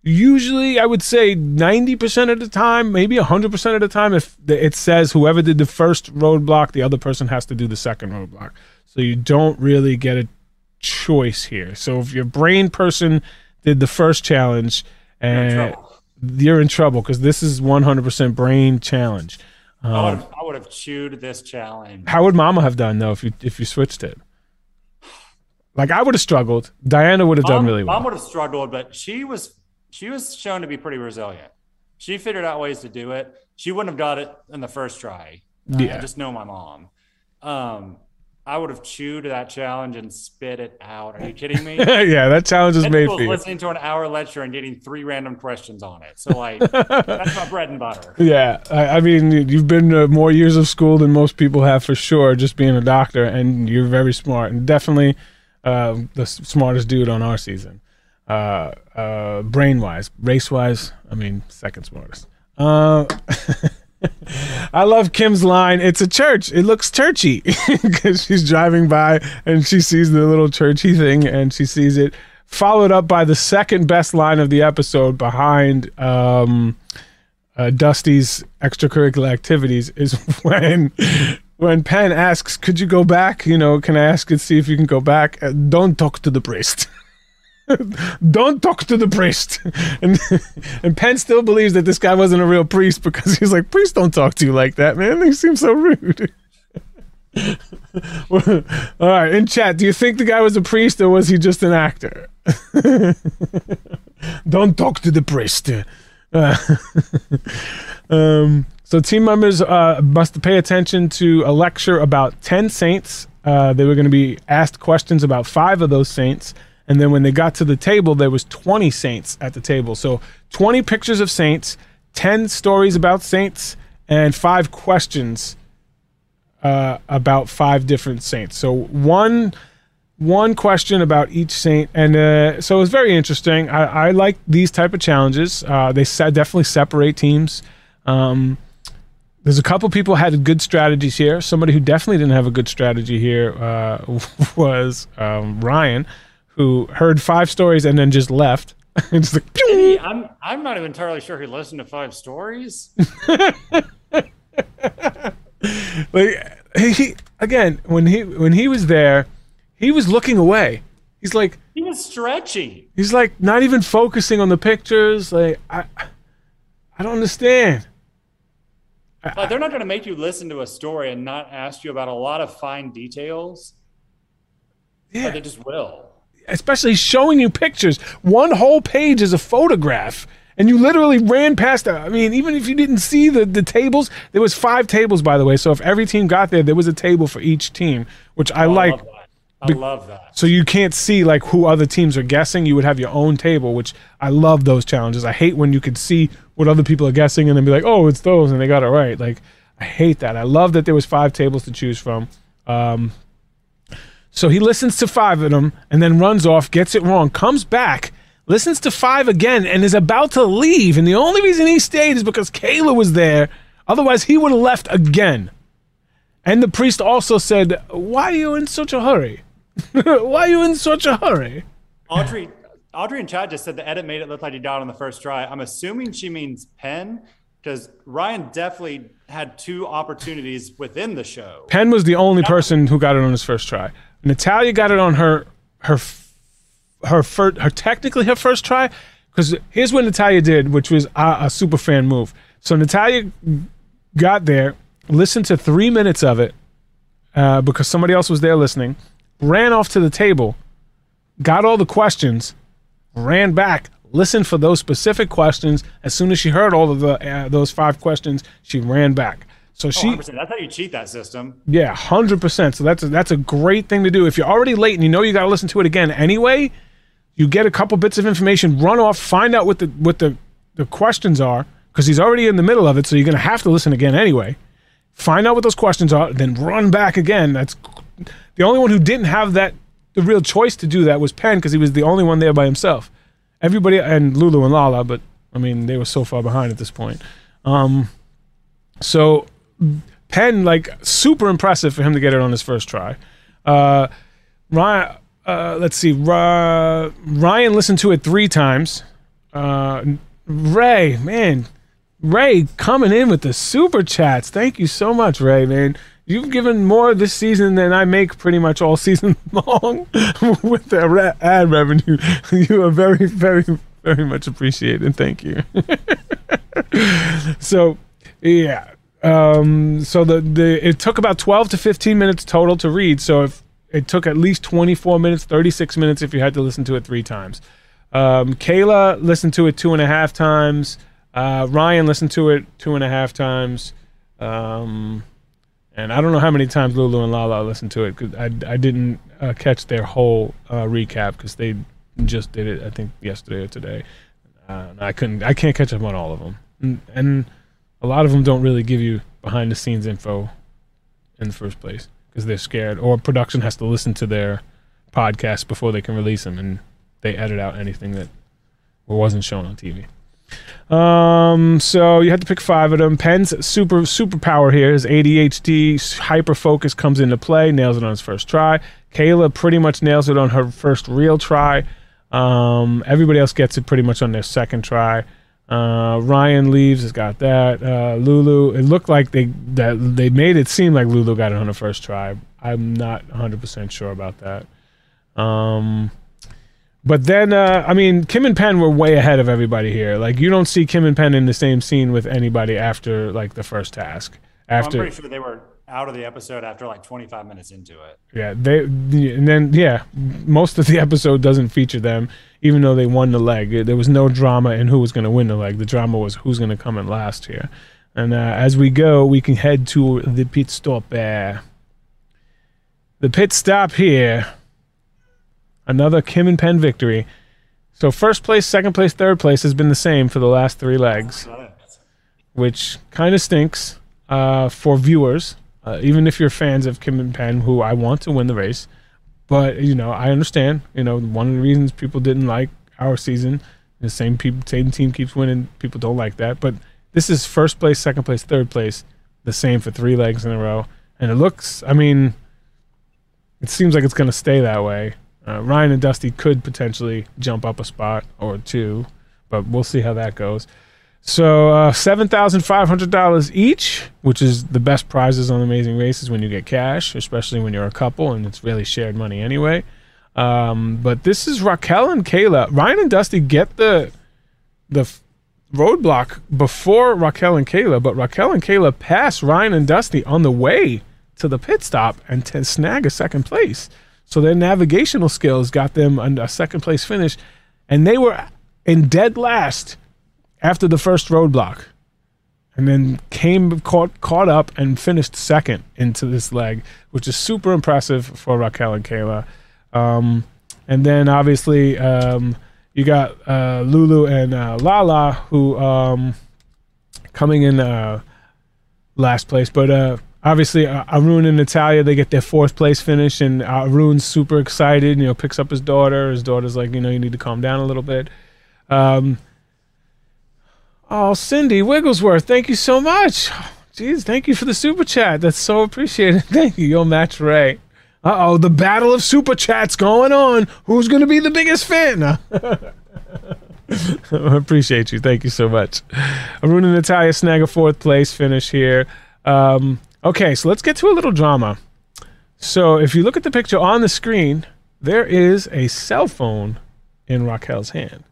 usually I would say 90% of the time, maybe 100% of the time, if it says whoever did the first roadblock, the other person has to do the second roadblock. So you don't really get a choice here. So if your brain person did the first challenge, and you're in trouble because this is 100% brain challenge. Um, I, would have, I would have chewed this challenge. How would Mama have done though if you if you switched it? Like I would have struggled. Diana would have done really well. Mom would have struggled, but she was she was shown to be pretty resilient. She figured out ways to do it. She wouldn't have got it in the first try. Uh, yeah. I just know my mom. Um, I would have chewed that challenge and spit it out. Are you kidding me? yeah, that challenge is made for you. Listening to an hour lecture and getting three random questions on it. So like, that's my bread and butter. Yeah, I, I mean, you've been to more years of school than most people have for sure, just being a doctor, and you're very smart and definitely uh, the smartest dude on our season. Uh, uh, brain wise, race wise, I mean, second smartest. I love Kim's line. It's a church. It looks churchy because she's driving by and she sees the little churchy thing and she sees it. Followed up by the second best line of the episode behind um, uh, Dusty's extracurricular activities is when when Penn asks, "Could you go back? You know, can I ask and see if you can go back? Uh, don't talk to the priest." don't talk to the priest. And and Penn still believes that this guy wasn't a real priest because he's like, priests don't talk to you like that, man. They seem so rude. All right, in chat, do you think the guy was a priest or was he just an actor? don't talk to the priest. Uh, um, so team members uh, must pay attention to a lecture about 10 saints. Uh, they were going to be asked questions about five of those saints and then when they got to the table, there was 20 saints at the table. So 20 pictures of saints, 10 stories about saints, and five questions uh, about five different saints. So one one question about each saint, and uh, so it was very interesting. I, I like these type of challenges. Uh, they definitely separate teams. Um, there's a couple people had good strategies here. Somebody who definitely didn't have a good strategy here uh, was um, Ryan who heard five stories and then just left. it's like, he, I'm I'm not even entirely sure he listened to five stories. like he again when he when he was there, he was looking away. He's like he was stretching. He's like not even focusing on the pictures. Like I, I don't understand. But they're not going to make you listen to a story and not ask you about a lot of fine details. Yeah, but they just will especially showing you pictures. One whole page is a photograph. And you literally ran past that. I mean, even if you didn't see the, the tables, there was five tables, by the way. So if every team got there, there was a table for each team, which I oh, like. I love that. I love that. So you can't see like who other teams are guessing. You would have your own table, which I love those challenges. I hate when you could see what other people are guessing and then be like, "Oh, it's those," and they got it right. Like I hate that. I love that there was five tables to choose from. Um, so he listens to five of them and then runs off, gets it wrong, comes back, listens to five again, and is about to leave. And the only reason he stayed is because Kayla was there. Otherwise, he would have left again. And the priest also said, Why are you in such a hurry? Why are you in such a hurry? Audrey, Audrey and Chad just said the edit made it look like he died on the first try. I'm assuming she means Penn because Ryan definitely had two opportunities within the show. Penn was the only person who got it on his first try. Natalia got it on her her her first, her technically her first try because here's what Natalia did, which was a, a super fan move. So Natalia got there, listened to three minutes of it uh, because somebody else was there listening, ran off to the table, got all the questions, ran back, listened for those specific questions. As soon as she heard all of the uh, those five questions, she ran back. So oh, she. 100%. That's how you cheat that system. Yeah, hundred percent. So that's a, that's a great thing to do. If you're already late and you know you got to listen to it again anyway, you get a couple bits of information, run off, find out what the what the the questions are because he's already in the middle of it. So you're gonna have to listen again anyway. Find out what those questions are, then run back again. That's the only one who didn't have that the real choice to do that was Penn because he was the only one there by himself. Everybody and Lulu and Lala, but I mean they were so far behind at this point. Um, so Penn, like super impressive for him to get it on his first try. Uh, Ryan, uh, let's see, Ryan listened to it three times. Uh, Ray, man, Ray coming in with the super chats. Thank you so much, Ray, man. You've given more this season than I make pretty much all season long with the re- ad revenue. You are very, very, very much appreciated. Thank you. so, yeah. Um, so the, the it took about 12 to 15 minutes total to read. So if it took at least 24 minutes, 36 minutes if you had to listen to it three times. Um, Kayla listened to it two and a half times. Uh, Ryan listened to it two and a half times. Um, and I don't know how many times Lulu and Lala listened to it because I, I didn't uh, catch their whole uh, recap because they just did it I think yesterday or today. Uh, I couldn't I can't catch up on all of them, and, and a lot of them don't really give you behind the scenes info in the first place because they're scared or production has to listen to their podcast before they can release them and they edit out anything that wasn't shown on TV. Um, so you had to pick five of them. Penn's super superpower here is ADHD hyper focus comes into play. Nails it on his first try. Kayla pretty much nails it on her first real try. Um, everybody else gets it pretty much on their second try. Uh, Ryan leaves has got that. Uh, Lulu, it looked like they that they made it seem like Lulu got it on the first try. I'm not 100 percent sure about that. Um, but then, uh, I mean, Kim and Penn were way ahead of everybody here. Like, you don't see Kim and Penn in the same scene with anybody after like the first task. After, I'm pretty sure they were out of the episode after like 25 minutes into it. Yeah, they and then yeah, most of the episode doesn't feature them, even though they won the leg. There was no drama in who was going to win the leg. The drama was who's going to come in last here. And uh, as we go, we can head to the pit stop. Uh, the pit stop here Another Kim and Penn victory. So first place, second place, third place has been the same for the last three legs, which kind of stinks uh, for viewers. Uh, even if you're fans of Kim and Penn, who I want to win the race, but you know I understand. You know one of the reasons people didn't like our season, the same people, same team keeps winning. People don't like that, but this is first place, second place, third place, the same for three legs in a row, and it looks. I mean, it seems like it's going to stay that way. Uh, Ryan and Dusty could potentially jump up a spot or two, but we'll see how that goes. So uh, seven thousand five hundred dollars each, which is the best prizes on Amazing Races when you get cash, especially when you're a couple and it's really shared money anyway. Um, but this is Raquel and Kayla. Ryan and Dusty get the the roadblock before Raquel and Kayla, but Raquel and Kayla pass Ryan and Dusty on the way to the pit stop and to snag a second place. So their navigational skills got them a second place finish, and they were in dead last after the first roadblock, and then came caught caught up and finished second into this leg, which is super impressive for Raquel and Kayla. Um, and then obviously um, you got uh, Lulu and uh, Lala who um, coming in uh, last place, but uh, obviously uh, Arun and Natalia they get their fourth place finish, and Arun's super excited. You know, picks up his daughter. His daughter's like, you know, you need to calm down a little bit. Um, oh, Cindy Wigglesworth, thank you so much. Jeez, thank you for the super chat. That's so appreciated. Thank you. You'll match Ray. Uh oh, the battle of super chats going on. Who's going to be the biggest fan? I appreciate you. Thank you so much. Arun and Natalia snag a fourth place finish here. Um, Okay, so let's get to a little drama. So if you look at the picture on the screen, there is a cell phone in Raquel's hand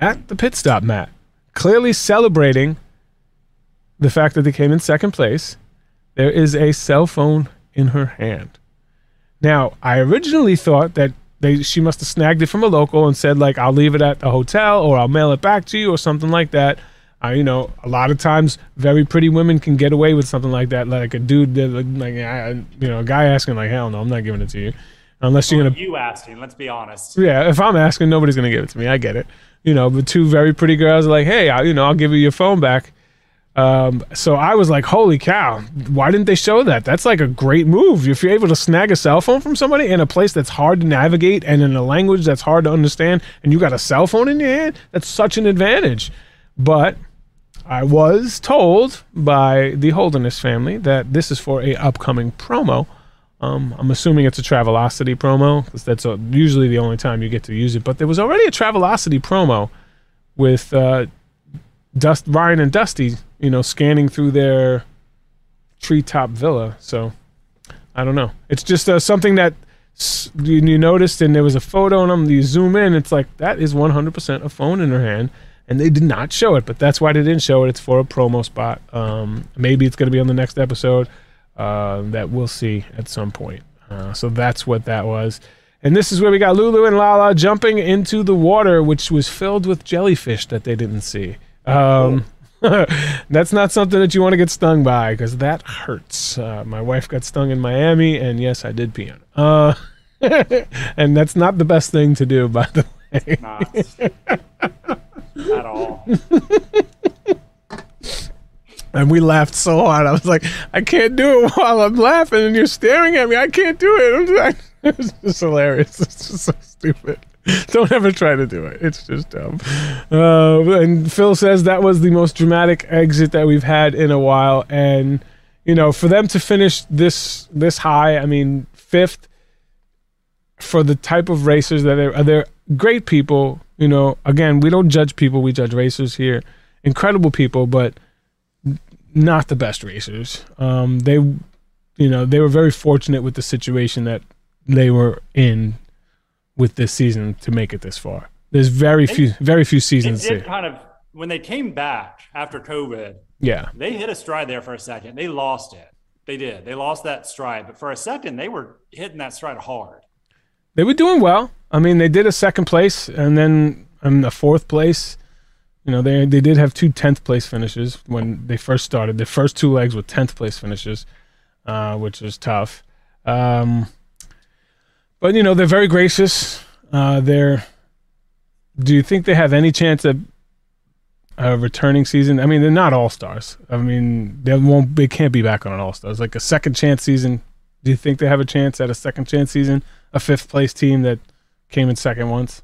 at the pit stop mat, clearly celebrating the fact that they came in second place. There is a cell phone in her hand. Now, I originally thought that they she must have snagged it from a local and said like I'll leave it at the hotel or I'll mail it back to you or something like that. Uh, you know, a lot of times very pretty women can get away with something like that. Like a dude, like you know, a guy asking like, "Hell no, I'm not giving it to you," unless you're gonna. You asking? Let's be honest. Yeah, if I'm asking, nobody's gonna give it to me. I get it. You know, but two very pretty girls are like, "Hey, I, you know, I'll give you your phone back." Um, so I was like, "Holy cow! Why didn't they show that? That's like a great move. If you're able to snag a cell phone from somebody in a place that's hard to navigate and in a language that's hard to understand, and you got a cell phone in your hand, that's such an advantage." But I was told by the Holderness family that this is for a upcoming promo. Um, I'm assuming it's a Travelocity promo because that's a, usually the only time you get to use it. But there was already a Travelocity promo with uh, Dust Ryan and Dusty, you know, scanning through their treetop villa. So I don't know. It's just uh, something that you, you noticed, and there was a photo on them. You zoom in, it's like that is 100% a phone in her hand, and they did not show it. But that's why they didn't show it. It's for a promo spot. Um, maybe it's going to be on the next episode uh, that we'll see at some point. Uh, so that's what that was. And this is where we got Lulu and Lala jumping into the water, which was filled with jellyfish that they didn't see. Um, that's not something that you want to get stung by because that hurts. Uh, my wife got stung in Miami, and yes, I did pee on it. Uh, and that's not the best thing to do, by the way. Not at all. And we laughed so hard. I was like, I can't do it while I'm laughing, and you're staring at me. I can't do it. It's just hilarious. It's just so stupid. Don't ever try to do it. It's just dumb. Uh, and Phil says that was the most dramatic exit that we've had in a while. And you know, for them to finish this this high, I mean, fifth for the type of racers that are, they're great people. You know, again, we don't judge people; we judge racers here. Incredible people, but not the best racers. Um, they, you know, they were very fortunate with the situation that they were in with this season to make it this far. There's very few, very few It seasons. did that- kind of when they came back after COVID, yeah, they hit a stride there for a second. They lost it. They did. They lost that stride, but for a second, they were hitting that stride hard. they were doing well. I mean, they did a second place and then um, a fourth place. You know, they they did have two tenth place finishes when they first started. The first two legs were tenth place finishes, uh, which was tough. Um, but you know, they're very gracious. Uh, they're. Do you think they have any chance at a returning season? I mean, they're not all stars. I mean, they won't. They can't be back on an all stars. Like a second chance season. Do you think they have a chance at a second chance season? A fifth place team that came in second once.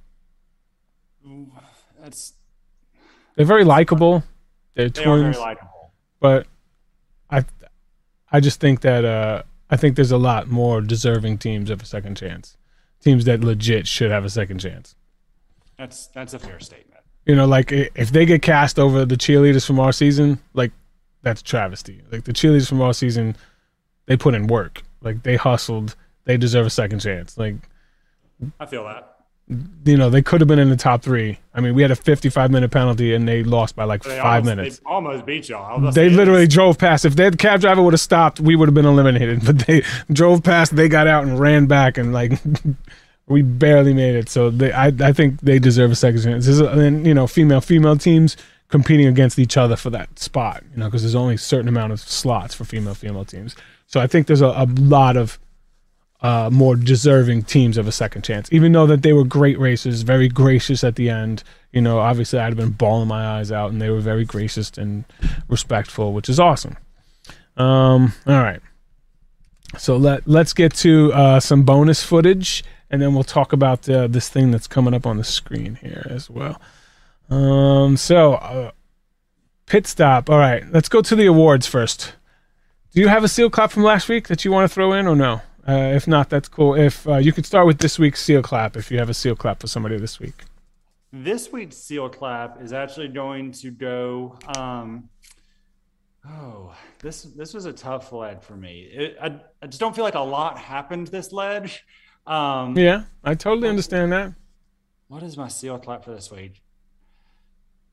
That's They're very likable. They're they twins, very likable. but I, I just think that uh, I think there's a lot more deserving teams of a second chance. Teams that legit should have a second chance. That's that's a fair statement. You know, like if they get cast over the cheerleaders from our season, like that's travesty. Like the cheerleaders from our season, they put in work. Like they hustled. They deserve a second chance. Like I feel that. You know, they could have been in the top three. I mean, we had a 55 minute penalty and they lost by like They five almost, minutes. They almost beat y'all. I was gonna They literally drove past. If that cab driver would have stopped, we would have been eliminated. But they drove past. They got out and ran back, and like we barely made it. So they, I, I think they deserve a second chance. This is, and you know, female female teams competing against each other for that spot. You know, because there's only a certain amount of slots for female female teams. So I think there's a, a lot of uh, more deserving teams of a second chance. Even though that they were great racers, very gracious at the end. You know, obviously I'd have been bawling my eyes out, and they were very gracious and respectful, which is awesome. Um, all right. So let let's get to uh, some bonus footage, and then we'll talk about uh, this thing that's coming up on the screen here as well. Um, so uh, pit stop. All right, let's go to the awards first. Do you have a seal clap from last week that you want to throw in, or no? Uh, if not, that's cool. If uh, you could start with this week's seal clap, if you have a seal clap for somebody this week. This week's seal clap is actually going to go. Um, oh, this this was a tough ledge for me. It, I, I just don't feel like a lot happened this ledge. Um, Yeah, I totally understand that. What is my seal clap for this week?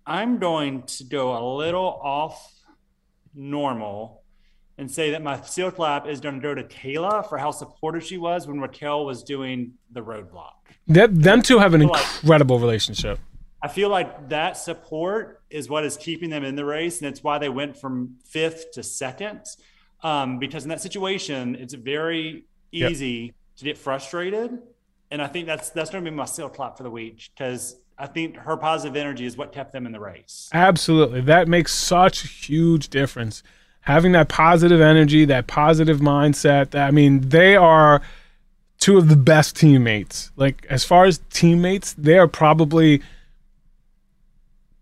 I'm going to go a little off normal and say that my seal clap is going to go to Kayla for how supportive she was when Raquel was doing the roadblock. That, them two have an Like- incredible relationship. I feel like that support is what is keeping them in the race, and it's why they went from fifth to second. Um, because in that situation, it's very Yep. easy to get frustrated, and I think that's that's going to be my seal clap for the week because I think her positive energy is what kept them in the race. Absolutely. That makes such a huge difference. Having that positive energy, that positive mindset. I mean, they are two of the best teammates. Like, as far as teammates, they are probably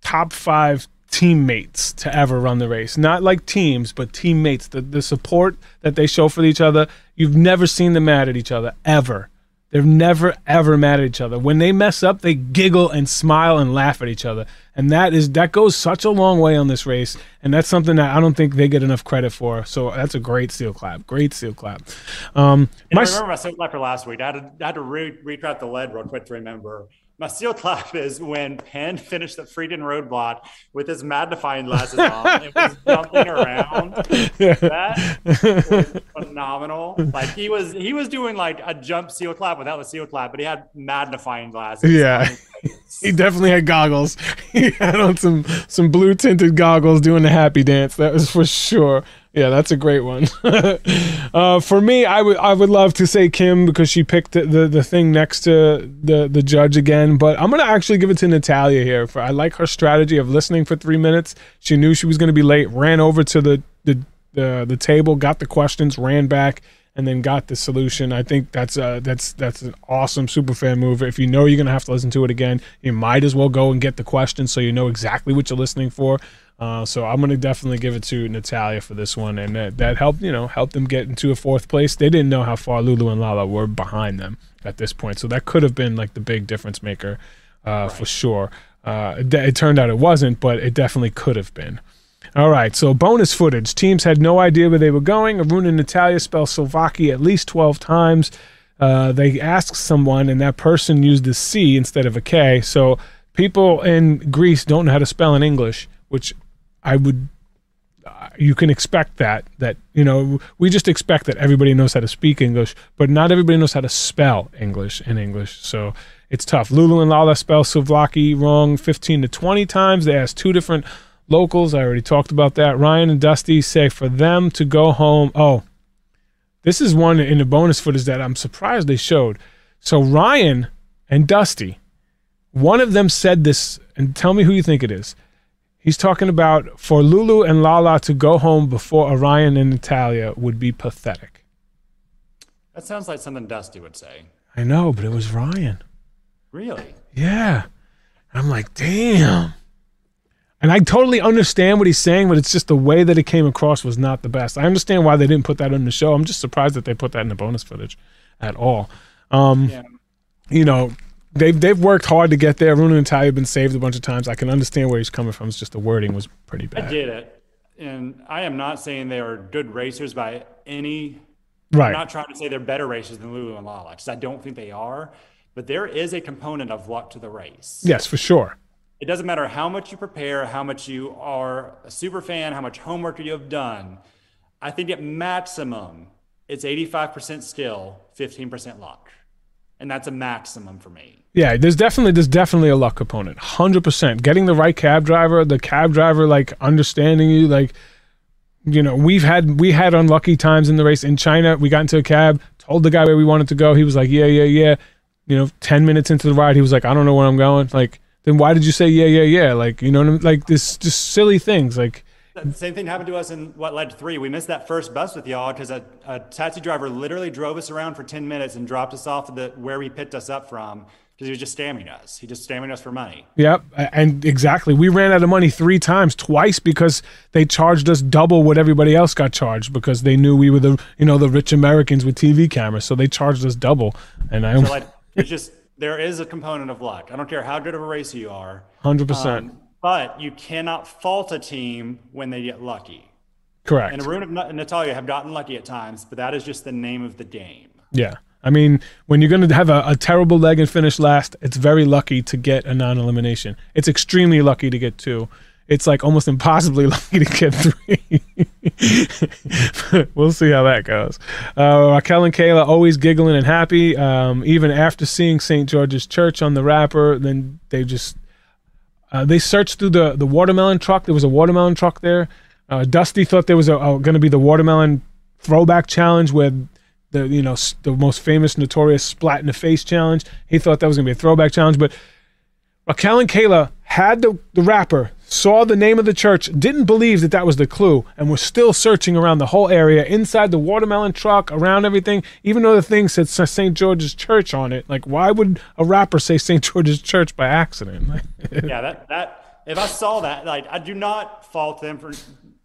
top five teammates to ever run the race. Not like teams, but teammates. The, the support that they show for each other, you've never seen them mad at each other, ever. They're never ever mad at each other. When they mess up, they giggle and smile and laugh at each other. and that is that goes such a long way on this race, and that's something that I don't think they get enough credit for. So that's a great seal clap, great seal clap. Um, my, I remember my seal clap for last week. I had to, I had to re- retract the lead real quick to remember. My seal clap is when Penn finished the Freedon roadblock with his magnifying glasses on. it was jumping around. That was phenomenal. Like he was he was doing like a jump seal clap without the seal clap, but he had magnifying glasses. Yeah. he definitely had goggles. He had on some some blue tinted goggles doing the happy dance. That was for sure. Yeah, that's a great one. uh, for me, I would I would love to say Kim because she picked the, the, the thing next to the the judge again, but I'm gonna actually give it to Natalia here. For I like her strategy of listening for three minutes. She knew she was gonna be late, ran over to the the the, the table, got the questions, ran back, and then got the solution. I think that's uh that's that's an awesome super fan move. If you know you're gonna have to listen to it again, you might as well go and get the questions so you know exactly what you're listening for. Uh, so I'm gonna definitely give it to Natalia for this one, and that, that helped you know helped them get into a fourth place. They didn't know how far Lulu and Lala were behind them at this point, so that could have been like the big difference maker uh, right. for sure. Uh, it, it, turned out it wasn't, but it definitely could have been. All right, so bonus footage. Teams had no idea where they were going. Arun and Natalia spell souvlaki at least 12 times. Uh, they asked someone, and that person used a C instead of a K. So people in Greece don't know how to spell in English, which I would uh, you can expect that that you know we just expect that everybody knows how to speak English, but not everybody knows how to spell English in English. So it's tough. Lulu and Lala spell Souvlaki wrong 15 to 20 times. They asked two different locals. I already talked about that. Ryan and Dusty say for them to go home. Oh, this is one in the bonus footage that I'm surprised they showed. So Ryan and Dusty, one of them said this, and tell me who you think it is. He's talking about for Lulu and Lala to go home before Arun and Natalia would be pathetic. That sounds like something Dusty would say. I know, but it was Ryan. Really? Yeah. I'm like, damn. And I totally understand what he's saying, but it's just the way that it came across was not the best. I understand why they didn't put that in the show. I'm just surprised that they put that in the bonus footage at all. Um, yeah. You know, they've they've worked hard to get there. Runa and Ty have been saved a bunch of times. I can understand where he's coming from. It's just the wording was pretty bad. I get it, and I am not saying they are good racers by any. Right. I'm not trying to say they're better racers than Lulu and Lala because I don't think they are. But there is a component of luck to the race. Yes, for sure. It doesn't matter how much you prepare, how much you are a super fan, how much homework you have done. I think at maximum, it's 85% skill, 15% luck and that's a maximum for me. Yeah, there's definitely there's definitely a luck component. 100%. Getting the right cab driver, the cab driver like understanding you like you know, we've had we had unlucky times in the race in China. We got into a cab, told the guy where we wanted to go. He was like, "Yeah, yeah, yeah." You know, 10 minutes into the ride, he was like, "I don't know where I'm going." Like, then why did you say yeah, yeah, yeah? Like, you know, I mean? like this just silly things like same thing happened to us in what led to three. We missed that first bus with y'all because a, a, taxi driver literally drove us around for 10 minutes and dropped us off at the where he picked us up from because he was just stamming us. He just stamming us for money. Yep, and exactly. We ran out of money three times, twice because they charged us double what everybody else got charged because they knew we were the you know the rich Americans with TV cameras, so they charged us double. And I so like it's just there is a component of luck. I don't care how good of a racer you are. Hundred um, percent but you cannot fault a team when they get lucky. Correct. And Arun and Natalia have gotten lucky at times, but that is just the name of the game. Yeah. I mean, when you're going to have a, a, terrible leg and finish last, it's very lucky to get a non elimination. It's extremely lucky to get two. It's like almost impossibly lucky to get three. we'll see how that goes. Uh, Raquel and Kayla always giggling and happy. Um, even after seeing St. George's Church on the wrapper, then they just uh, they searched through the, the watermelon truck. There was a watermelon truck there. Uh, Dusty thought there was going to be the watermelon throwback challenge where the you know the most famous notorious splat in the face challenge. He thought that was going to be a throwback challenge, but Raquel and Kayla had the, the wrapper, saw the name of the church, didn't believe that that was the clue, and was still searching around the whole area, inside the watermelon truck, around everything, even though the thing said St. George's Church on it. Like, why would a rapper say St. George's Church by accident? yeah, that, that, if I saw that, like, I do not fault them for,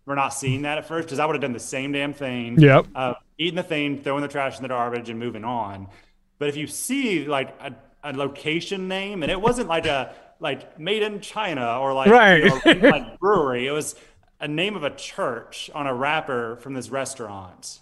for not seeing that at first, because I would have done the same damn thing. Yep. Uh, eating the thing, throwing the trash in the garbage, and moving on. But if you see, like, a, a location name, and it wasn't like a, like made in China or like, Right. you know, like brewery. It was a name of a church on a wrapper from this restaurant.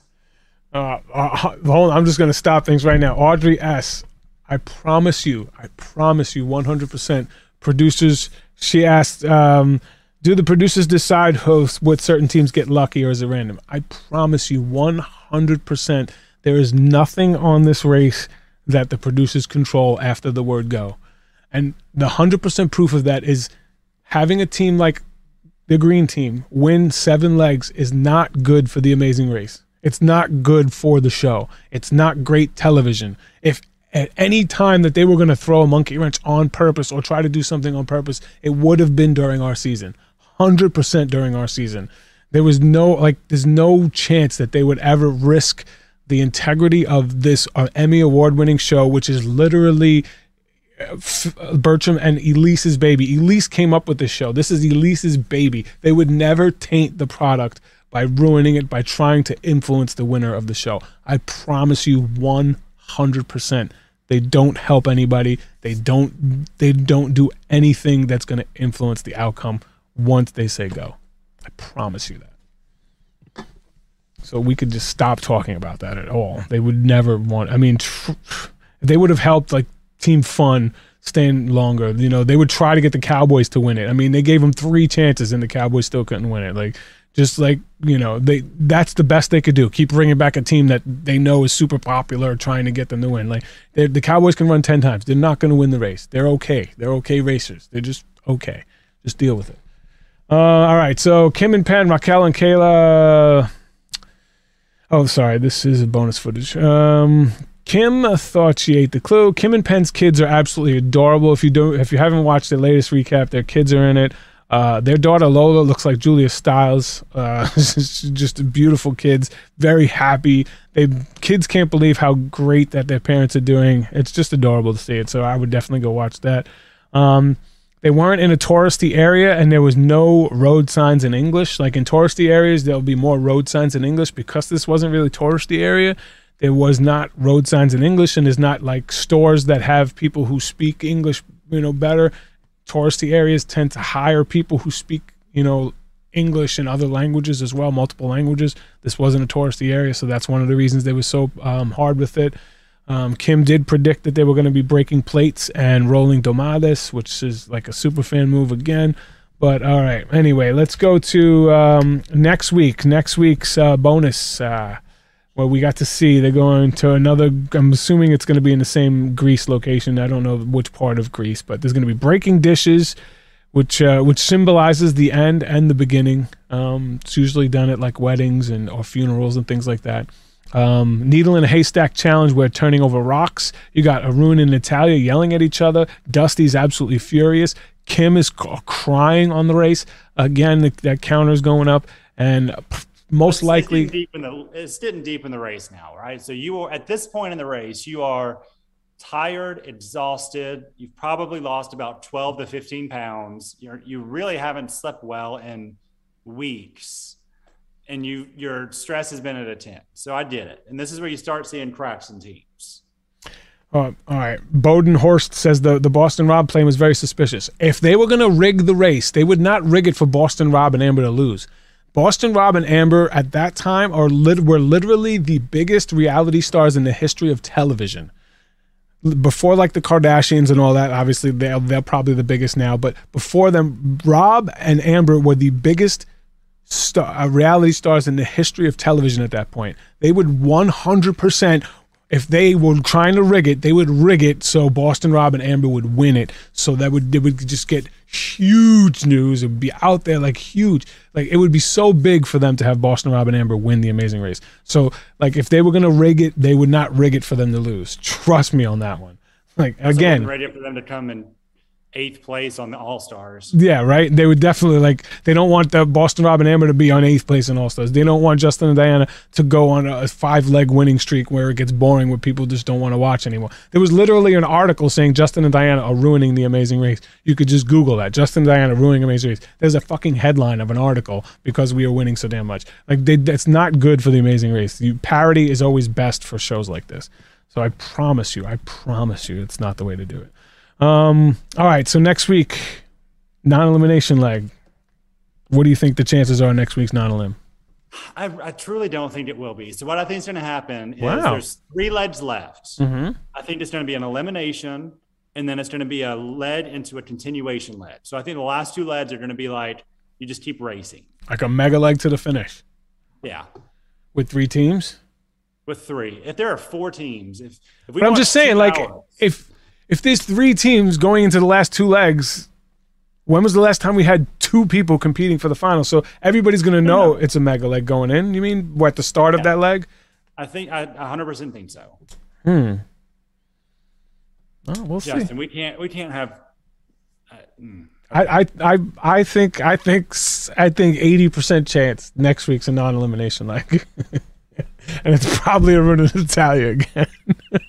Uh, uh, hold on, I'm just gonna stop things right now. Audrey S. I promise you, I promise you, 100%. Producers, she asked, um, do the producers decide hosts what certain teams get lucky or is it random? I promise you, 100%. There is nothing on this race that the producers control after the word go, and the 100% proof of that is having a team like the green team win seven legs is not good for the amazing race. It's not good for the show. It's not great television. If at any time that they were going to throw a monkey wrench on purpose or try to do something on purpose, it would have been during our season. 100% during our season. There was no, like, there's no chance that they would ever risk the integrity of this uh, Emmy award winning show, which is literally F- Bertram and Elise's baby. Elise came up with this show. This is Elise's baby. They would never taint the product by ruining it by trying to influence the winner of the show. I promise you 100%. They don't help anybody. They don't they don't do anything that's going to influence the outcome once they say go. I promise you that. So we could just stop talking about that at all. They would never want I mean tr- they would have helped like team fun staying longer. You know, they would try to get the Cowboys to win it. I mean, they gave them three chances and the Cowboys still couldn't win it. Like, just like you know, they that's the best they could do. Keep bringing back a team that they know is super popular, trying to get them to win. Like, the Cowboys can run ten times. They're not going to win the race. They're okay. They're okay racers. They're just okay. Just deal with it. Uh, all right. So Kim and Penn, Raquel and Kayla. Oh, sorry. This is a bonus footage. Um, Kim thought she ate the clue. Kim and Penn's kids are absolutely adorable. If you don't, if you haven't watched the latest recap, their kids are in it. Uh, their daughter Lola looks like Julia Stiles. Uh, just beautiful kids, very happy. They kids can't believe how great that their parents are doing. It's just adorable to see it. So I would definitely go watch that. Um, they weren't in a touristy area and there was no road signs in English. Like in touristy areas, there'll be more road signs in English because this wasn't really touristy area. There was not road signs in English and there's not like stores that have people who speak English, you know, better. Touristy areas tend to hire people who speak, you know, English and other languages as well, multiple languages. This wasn't a touristy area, so that's one of the reasons they were so um, hard with it. Um, Kim did predict that they were going to be breaking plates and rolling dolmades, which is like a super fan move again. But all right, anyway, let's go to um, next week. Next week's uh, bonus, uh, where we got to see they're going to another. I'm assuming it's going to be in the same Greece location. I don't know which part of Greece, but there's going to be breaking dishes, which uh, which symbolizes the end and the beginning. Um, it's usually done at like weddings and or funerals and things like that. Um, needle in a haystack challenge where turning over rocks. You got Arun and Natalia yelling at each other. Dusty's absolutely furious. Kim is c- crying on the race. Again, the, that counter's going up, and most It's likely, deep in the it's getting deep in the race now, right? So you are at this point in the race, you are tired, exhausted. You've probably lost about 12 to 15 pounds. You're you really haven't slept well in weeks. And you your stress has been at a 10. So I did it. And this is where you start seeing cracks in teams. Uh, all right. Bowden Horst says the, the Boston Rob claim was very suspicious. If they were going to rig the race, they would not rig it for Boston Rob and Amber to lose. Boston Rob and Amber at that time are lit- were literally the biggest reality stars in the history of television. Before like the Kardashians and all that, obviously they're, they're probably the biggest now. But before them, Rob and Amber were the biggest star, uh, reality stars in the history of television at that point. They would 100%, if they were trying to rig it, they would rig it so Boston Rob and Amber would win it. So that would, they would just get huge news. It would be out there like huge. Like it would be so big for them to have Boston Rob and Amber win the amazing race. So like if they were going to rig it, they would not rig it for them to lose. Trust me on that one. Like again, ready for them to come in eighth place on the All Stars. Yeah, right. They would definitely like. They don't want the Boston Rob and Amber to be on eighth place in All Stars. They don't want Justin and Diana to go on a five leg winning streak where it gets boring, where people just don't want to watch anymore. There was literally an article saying Justin and Diana are ruining the Amazing Race. You could just Google that. Justin and Diana ruining Amazing Race. There's a fucking headline of an article because we are winning so damn much. Like they, that's not good for the Amazing Race. You, parody is always best for shows like this. So I promise you, I promise you, it's not the way to do it. Um, all right, so next week, non-elimination leg. What do you think the chances are next week's non-elim? I, I truly don't think it will be. So what I think is going to happen is Wow. there's three legs left. Mm-hmm. I think it's going to be an elimination, and then it's going to be a lead into a continuation lead. So I think the last two leads are going to be like you just keep racing. Like a mega leg to the finish Yeah, with three teams. with three. If there are four teams, if if we But I'm just saying, two like, hours- if if there's three teams going into the last two legs, when was the last time we had two people competing for the final? So everybody's gonna know no. it's a mega leg going in. You mean what at the start of that leg? I think I 100% think so. Hmm. Oh, we'll see. Justin, we can't we can't have. Uh, mm. I, I, I, I think, I think, I think eighty percent chance next week's a non-elimination leg, and it's probably Arun and Natalia again.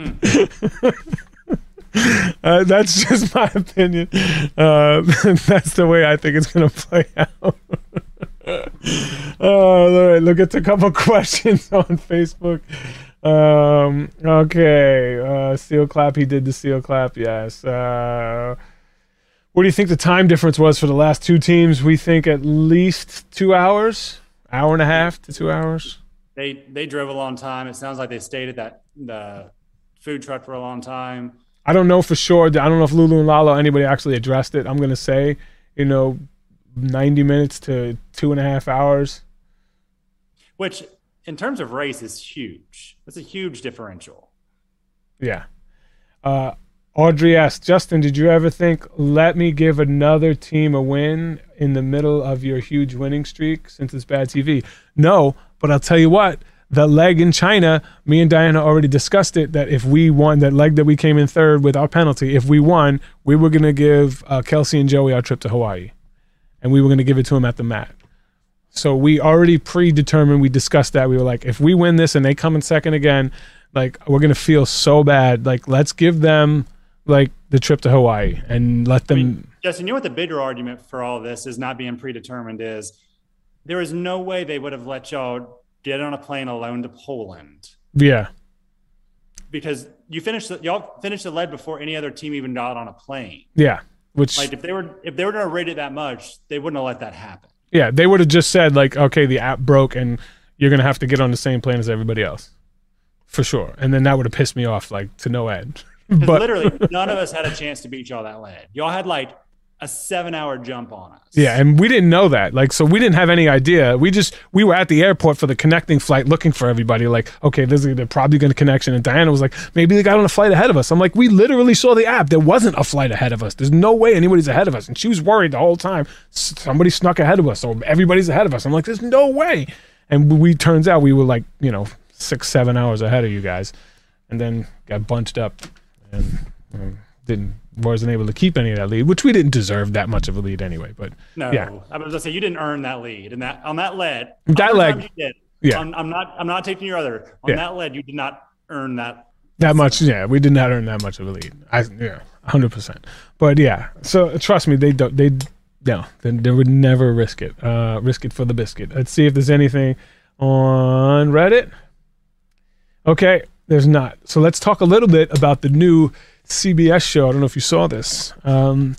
uh, that's just my opinion. Uh, that's the way I think it's gonna play out. oh, all right. Look at a couple questions on Facebook. Um, okay. Uh, seal clap. He did the seal clap. Yes. Uh, what do you think the time difference was for the last two teams? We think at least two hours, hour and a half to two hours. They they drove a long time. It sounds like they stayed at that the food truck for a long time. I don't know for sure. I don't know if Lulu and Lalo anybody actually addressed it. I'm gonna say, you know, 90 minutes to two and a half hours. which in terms of race is huge. That's a huge differential. Yeah. Uh, Audrey asked, Justin, did you ever think, let me give another team a win in the middle of your huge winning streak since it's bad TV? No, but I'll tell you what, the leg in China, me and Diana already discussed it that if we won, that leg that we came in third without penalty, if we won, we were going to give uh, Kelsey and Joey our trip to Hawaii. And we were going to give it to them at the mat. So we already predetermined. We discussed that. We were like, if we win this and they come in second again, like we're gonna feel so bad. Like let's give them like the trip to Hawaii and let them. I mean, Justin, you know what the bigger argument for all this is not being predetermined is there is no way they would have let y'all get on a plane alone to Poland yeah, because you finished the, y'all finished the lead before any other team even got on a plane. yeah. Which Like if they were if they were going to rate it that much, they wouldn't have let that happen. yeah, they would have just said like, okay, the app broke and you're gonna have to get on the same plane as everybody else, for sure. And then that would have pissed me off like to no end. but literally none of us had a chance to beat y'all that lead. Y'all had like a seven hour jump on us. Yeah, and we didn't know that. Like, so we didn't have any idea. We just we were at the airport for the connecting flight, looking for everybody. Like, okay, this is they're probably going to connection. And Diana was like, maybe they got on a flight ahead of us. I'm like, we literally saw the app. There wasn't a flight ahead of us. There's no way anybody's ahead of us. And she was worried the whole time. Somebody snuck ahead of us, or everybody's ahead of us. I'm like, there's no way. And we turns out we were like, you know, six seven hours ahead of you guys, and then got bunched up and. um, didn't wasn't able to keep any of that lead, which we didn't deserve that much of a lead anyway. But No, Yeah. I was gonna say you didn't earn that lead, and that on that lead, That leg- did. yeah. I'm, I'm not. I'm not taking your other. On Yeah. that lead, you did not earn that. that much, yeah, we did not earn that much of a lead. I yeah, hundred percent. But yeah, so trust me, they don't. They no, they, they would never risk it. Uh, risk it for the biscuit. Let's see if there's anything on Reddit. Okay, there's not. So let's talk a little bit about the new CBS show. I don't know if you saw this. Um,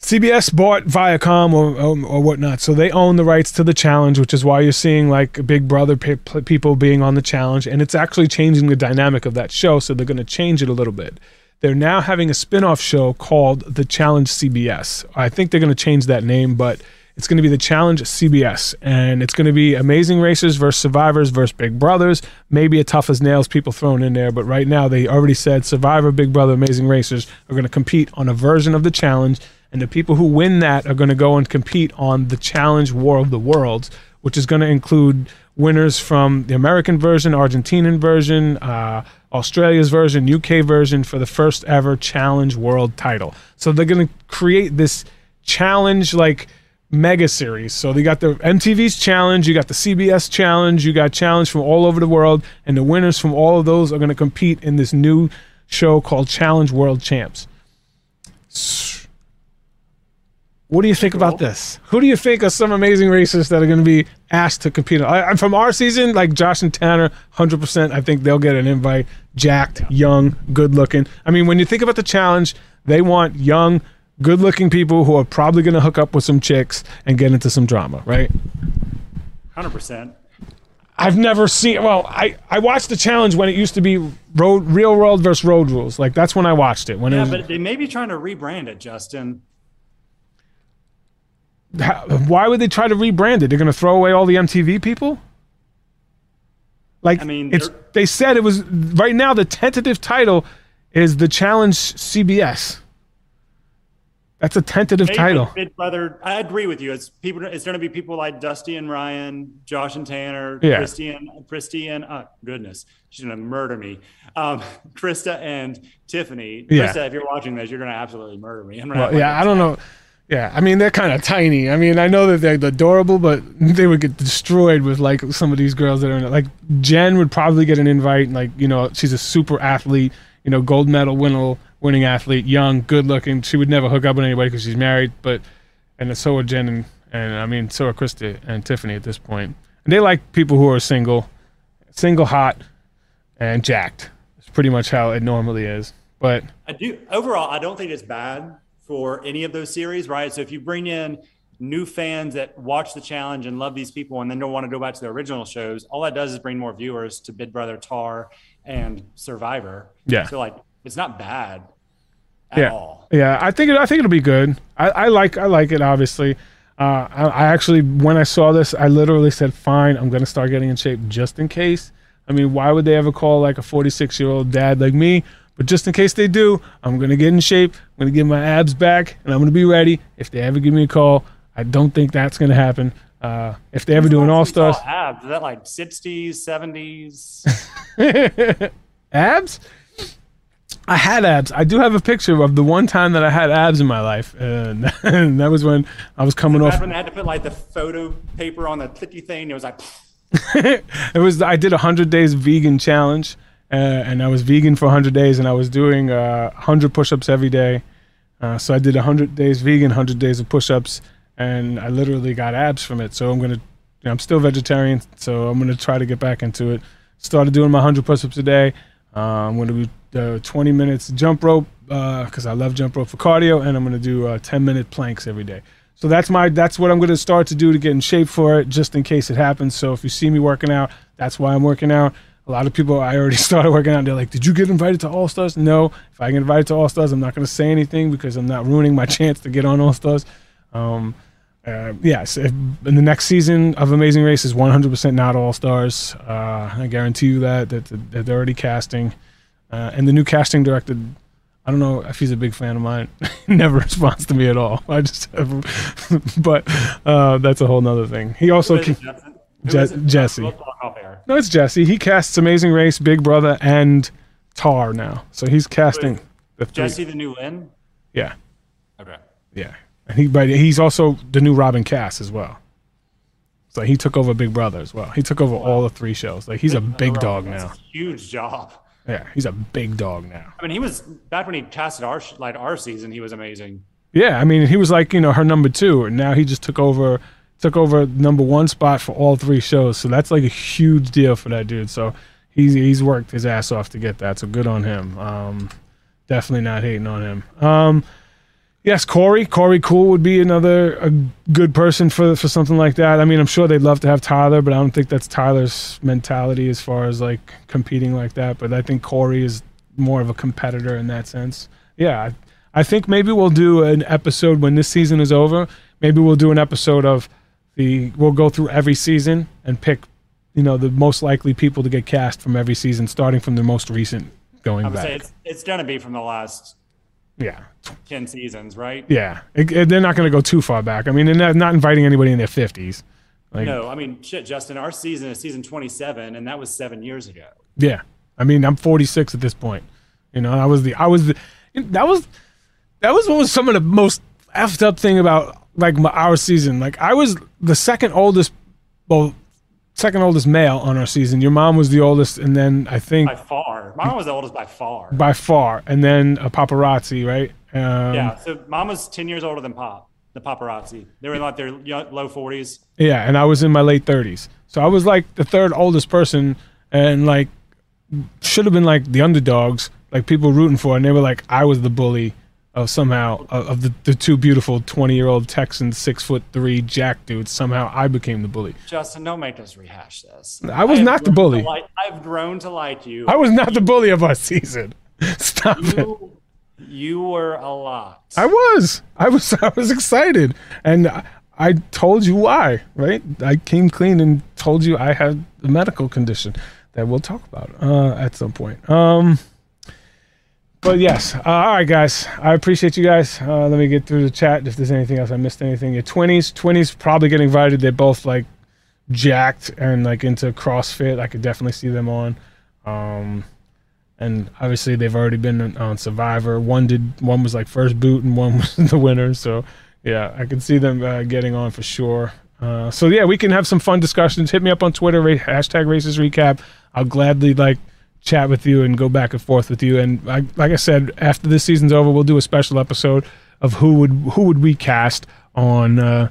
CBS bought Viacom or, or or whatnot, so they own the rights to the challenge, which is why you're seeing like Big Brother pe- pe- people being on the challenge, and it's actually changing the dynamic of that show. So they're going to change it a little bit. They're now having a spin-off show called The Challenge CBS. I think they're going to change that name, but it's going to be The Challenge CBS, and it's going to be Amazing Racers versus Survivors versus Big Brothers. Maybe a tough as nails people thrown in there, but right now they already said Survivor, Big Brother, Amazing Racers are going to compete on a version of the challenge, and the people who win that are going to go and compete on the Challenge War of the Worlds, which is going to include winners from the American version, Argentinian version, uh, Australia's version, UK version for the first ever Challenge World title. So they're going to create this challenge like mega series. So they got the MTV's challenge, you got the CBS challenge, you got challenge from all over the world, and the winners from all of those are going to compete in this new show called Challenge World Champs. What do you think about this? Who do you think are some amazing racers that are going to be asked to compete? I, I'm from our season, like Josh and Tanner, 100%. I think they'll get an invite. Jacked, young, good looking. I mean, when you think about the challenge, they want young, good looking people who are probably going to hook up with some chicks and get into some drama, right? 100%. I've never seen. Well, I I watched the challenge when it used to be road real world versus road rules. Like that's when I watched it. When it Yeah, was, but they may be trying to rebrand it, Justin. How- why would they try to rebrand it? They're going to throw away all the MTV people. Like I mean, it's they said it was right now. The tentative title is the Challenge CBS. That's a tentative Maybe title. I agree with you. It's people. It's going to be people like Dusty and Ryan, Josh and Tanner, Yeah. Christy and Christy and uh, goodness, she's going to murder me. Um, Krista and Tiffany. Yeah. Krista, if you're watching this, you're going to absolutely murder me. Well, yeah, I don't know. Yeah, I mean they're kind of tiny. I mean I know that they're adorable, but they would get destroyed with like some of these girls that are in it. Like Jen would probably get an invite. And, Like you know she's a super athlete, you know gold medal winner, winning athlete, young, good looking. She would never hook up with anybody because she's married. But and so are Jen and, and I mean so are Krista and Tiffany at this point. And they like people who are single, single, hot, and jacked. It's pretty much how it normally is. But I do overall. I don't think it's bad for any of those series, right? So if you bring in new fans that watch the challenge and love these people and then don't want to go back to the original shows, all that does is bring more viewers to Big Brother, Tar, and Survivor. Yeah. So like, it's not bad at yeah, all. yeah. I think it, I think it'll be good. I, I like I like it. Obviously, uh, I, I actually when I saw this, I literally said, "Fine, I'm gonna start getting in shape just in case." I mean, why would they ever call like a 46 year old dad like me? But just in case they do, I'm gonna get in shape. I'm gonna get my abs back, and I'm gonna be ready if they ever give me a call. I don't think that's gonna happen. Uh, if they ever do an All Stars Abs, is that like 60s, 70s? abs, I had abs. I do have a picture of the one time that I had abs in my life, and, that was when I was coming off. When they had to put like the photo paper on the clicky thing, it was like, it was I did a hundred days vegan challenge, uh, and I was vegan for hundred days, and I was doing uh, hundred push-ups every day. Uh, so I did hundred days vegan, hundred days of push-ups, and I literally got abs from it. So I'm gonna, you know, I'm still vegetarian, so I'm gonna try to get back into it. Started doing my hundred push-ups a day. Uh, I'm gonna do uh, 20 minutes jump rope because I love jump rope for cardio, and I'm gonna do uh, 10 minute planks every day. So that's my that's what I'm going to start to do to get in shape for it, just in case it happens. So if you see me working out, that's why I'm working out. A lot of people I already started working out. They're like, "Did you get invited to All Stars?" No. If I get invited to All Stars, I'm not going to say anything because I'm not ruining my chance to get on All Stars. Um, uh, yes, if, in the next season of Amazing Race is 100% not All Stars. Uh, I guarantee you that, that that they're already casting, uh, and the new casting director I don't know if he's a big fan of mine. Never responds to me at all. I just, have, but uh, that's a whole nother thing. He also, Who is it, ca- Justin? Who Je-? Jesse. We'll talk off air. no, it's Jesse. He casts Amazing Race, Big Brother, and Tar now. So he's casting the three. Jesse the new Lynn? Yeah, Okay. yeah. And he, but he's also the new Robyn Kass as well. So he took over Big Brother as well. He took over all the three shows. Like he's a big dog now. huge job. Yeah, he's a big dog now. I mean, he was back when he casted our like our season. He was amazing. Yeah, I mean, he was like you know her number two, and now he just took over took over number one spot for all three shows. So that's like a huge deal for that dude. So he's he's worked his ass off to get that. So good on him. Um, definitely not hating on him. Um, yes, Corey Corey Cool would be another a good person for for something like that. I mean, I'm sure they'd love to have Tyler, but I don't think that's Tyler's mentality as far as like competing like that. But I think Corey is more of a competitor in that sense. Yeah, I, I think maybe we'll do an episode when this season is over. Maybe we'll do an episode of the. We'll go through every season and pick, you know, the most likely people to get cast from every season, starting from the most recent going I would back. say it's it's gonna be from the last yeah, ten seasons, right? yeah. It- it- they're not going to go too far back. I mean, they're not, not inviting anybody in their fifties. Like, No, I mean, shit, Justin. Our season is season twenty-seven, and that was seven years ago. Yeah, I mean, I'm 46 at this point. You know, I was the I was the that was that was what was some of the most effed up thing about like my, our season. Like I was the second oldest, well, second oldest male on our season. Your mom was the oldest, and then I think By far, mom was the oldest by far. by far, and then a paparazzi, right? Um, yeah, so mom was ten years older than Pop. the paparazzi. They were in like their low 40s. Yeah, and I was in my late 30s. So I was like the third oldest person and like should have been like the underdogs, like people rooting for, and they were like I was the bully of somehow of, of the, the two beautiful 20 year old Texans, six foot three Jack dudes. Somehow I became the bully. Justin, don't make us rehash this. I was have not the bully. like- I've grown to like you. I was not the bully of our season. Stop it. you, you were a lot. I was. I was. I was excited, and I, I told you why. Right? I came clean and told you I had a medical condition that we'll talk about uh, at some point. Um, but yes. Uh, all right, guys. I appreciate you guys. Uh, let me get through the chat. If there's anything else I missed, anything. Your twenties, twenties probably get invited. They're both like jacked and like into CrossFit. I could definitely see them on. Um, and obviously they've already been on- Survivor. One did one was like first boot, and one was the winner. So yeah, I can see them uh, getting on for sure. Uh, so yeah, we can have some fun discussions. Hit me up on Twitter, hashtag racist recap. I'll gladly like chat with you and go back and forth with you. And I, like I said, after this season's over, we'll do a special episode of who would who would we cast on uh,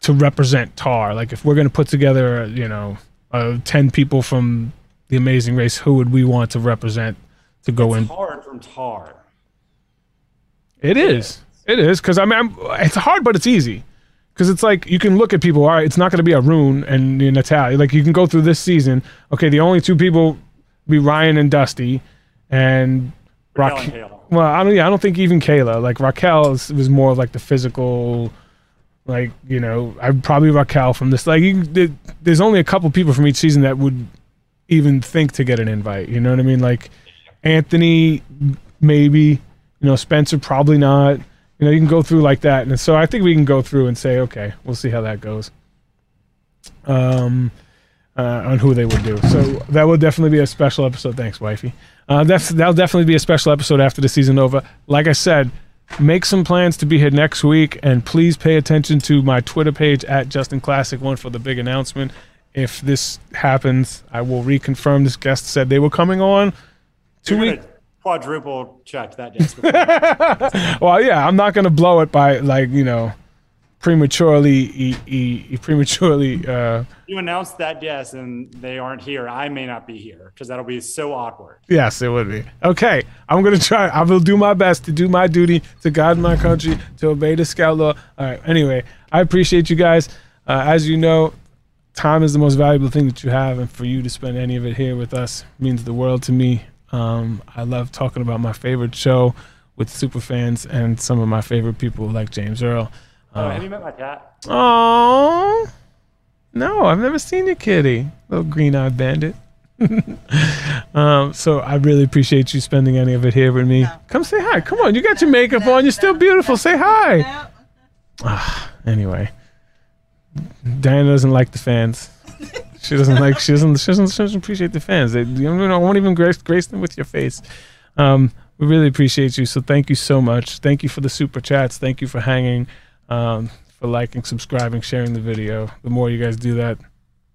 to represent Tar. Like if we're gonna put together, you know, uh, ten people from the Amazing Race, who would we want to represent to go in? Hard from Tar. It is. It is because I mean, I'm, it's hard, but it's easy. Because it's like you can look at people. All right, it's not going to be Arun and Natalia. Like you can go through this season. Okay, the only two people be Ryan and Dusty, and Raquel and Well, I don't. Yeah, I don't think even Kayla. Like Raquel is, was more of like the physical. Like you know, I probably Raquel from this. Like you, there, there's only a couple people from each season that would even think to get an invite. You know what I mean? Like Anthony, maybe. You know, Spencer probably not. You know, you can go through like that, and so I think we can go through and say, okay, we'll see how that goes. Um, uh, on who they would do. So that will definitely be a special episode. Thanks, wifey. Uh, that's that'll definitely be a special episode after the season over. Like I said, make some plans to be here next week, and please pay attention to my Twitter page at Justin Classic One for the big announcement. If this happens, I will reconfirm. This guest said they were coming on two weeks. Quadruple checked that before. Well, yeah, I'm not gonna blow it by like you know prematurely e- e- e- prematurely. Uh, you announced that yes, and they aren't here. I may not be here because that'll be so awkward. Yes, it would be. Okay, I'm gonna try. I will do my best to do my duty to guide my country to obey the scout law. All right. Anyway, I appreciate you guys. Uh, as you know, time is the most valuable thing that you have, and for you to spend any of it here with us means the world to me. Um, I love talking about my favorite show with super fans and some of my favorite people like James Earl. Oh, Uh, have you met my cat? Oh no, I've never seen your kitty, little green-eyed bandit. um, so I really appreciate you spending any of it here with me. Come say hi. Come on, you got your makeup on. You're still beautiful. Say hi. Anyway, Diana doesn't like the fans. She doesn't like. She doesn't. She doesn't, she doesn't appreciate the fans. They, you know, I won't even grace, grace them with your face. Um, we really appreciate you. So thank you so much. Thank you for the super chats. Thank you for hanging, um, for liking, subscribing, sharing the video. The more you guys do that,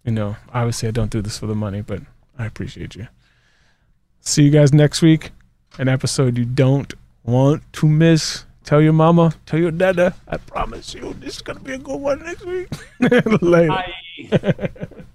you know, obviously I don't do this for the money, but I appreciate you. See you guys next week. An episode you don't want to miss. Tell your mama, tell your dada. I promise you, this is gonna be a good one next week. Later. Bye.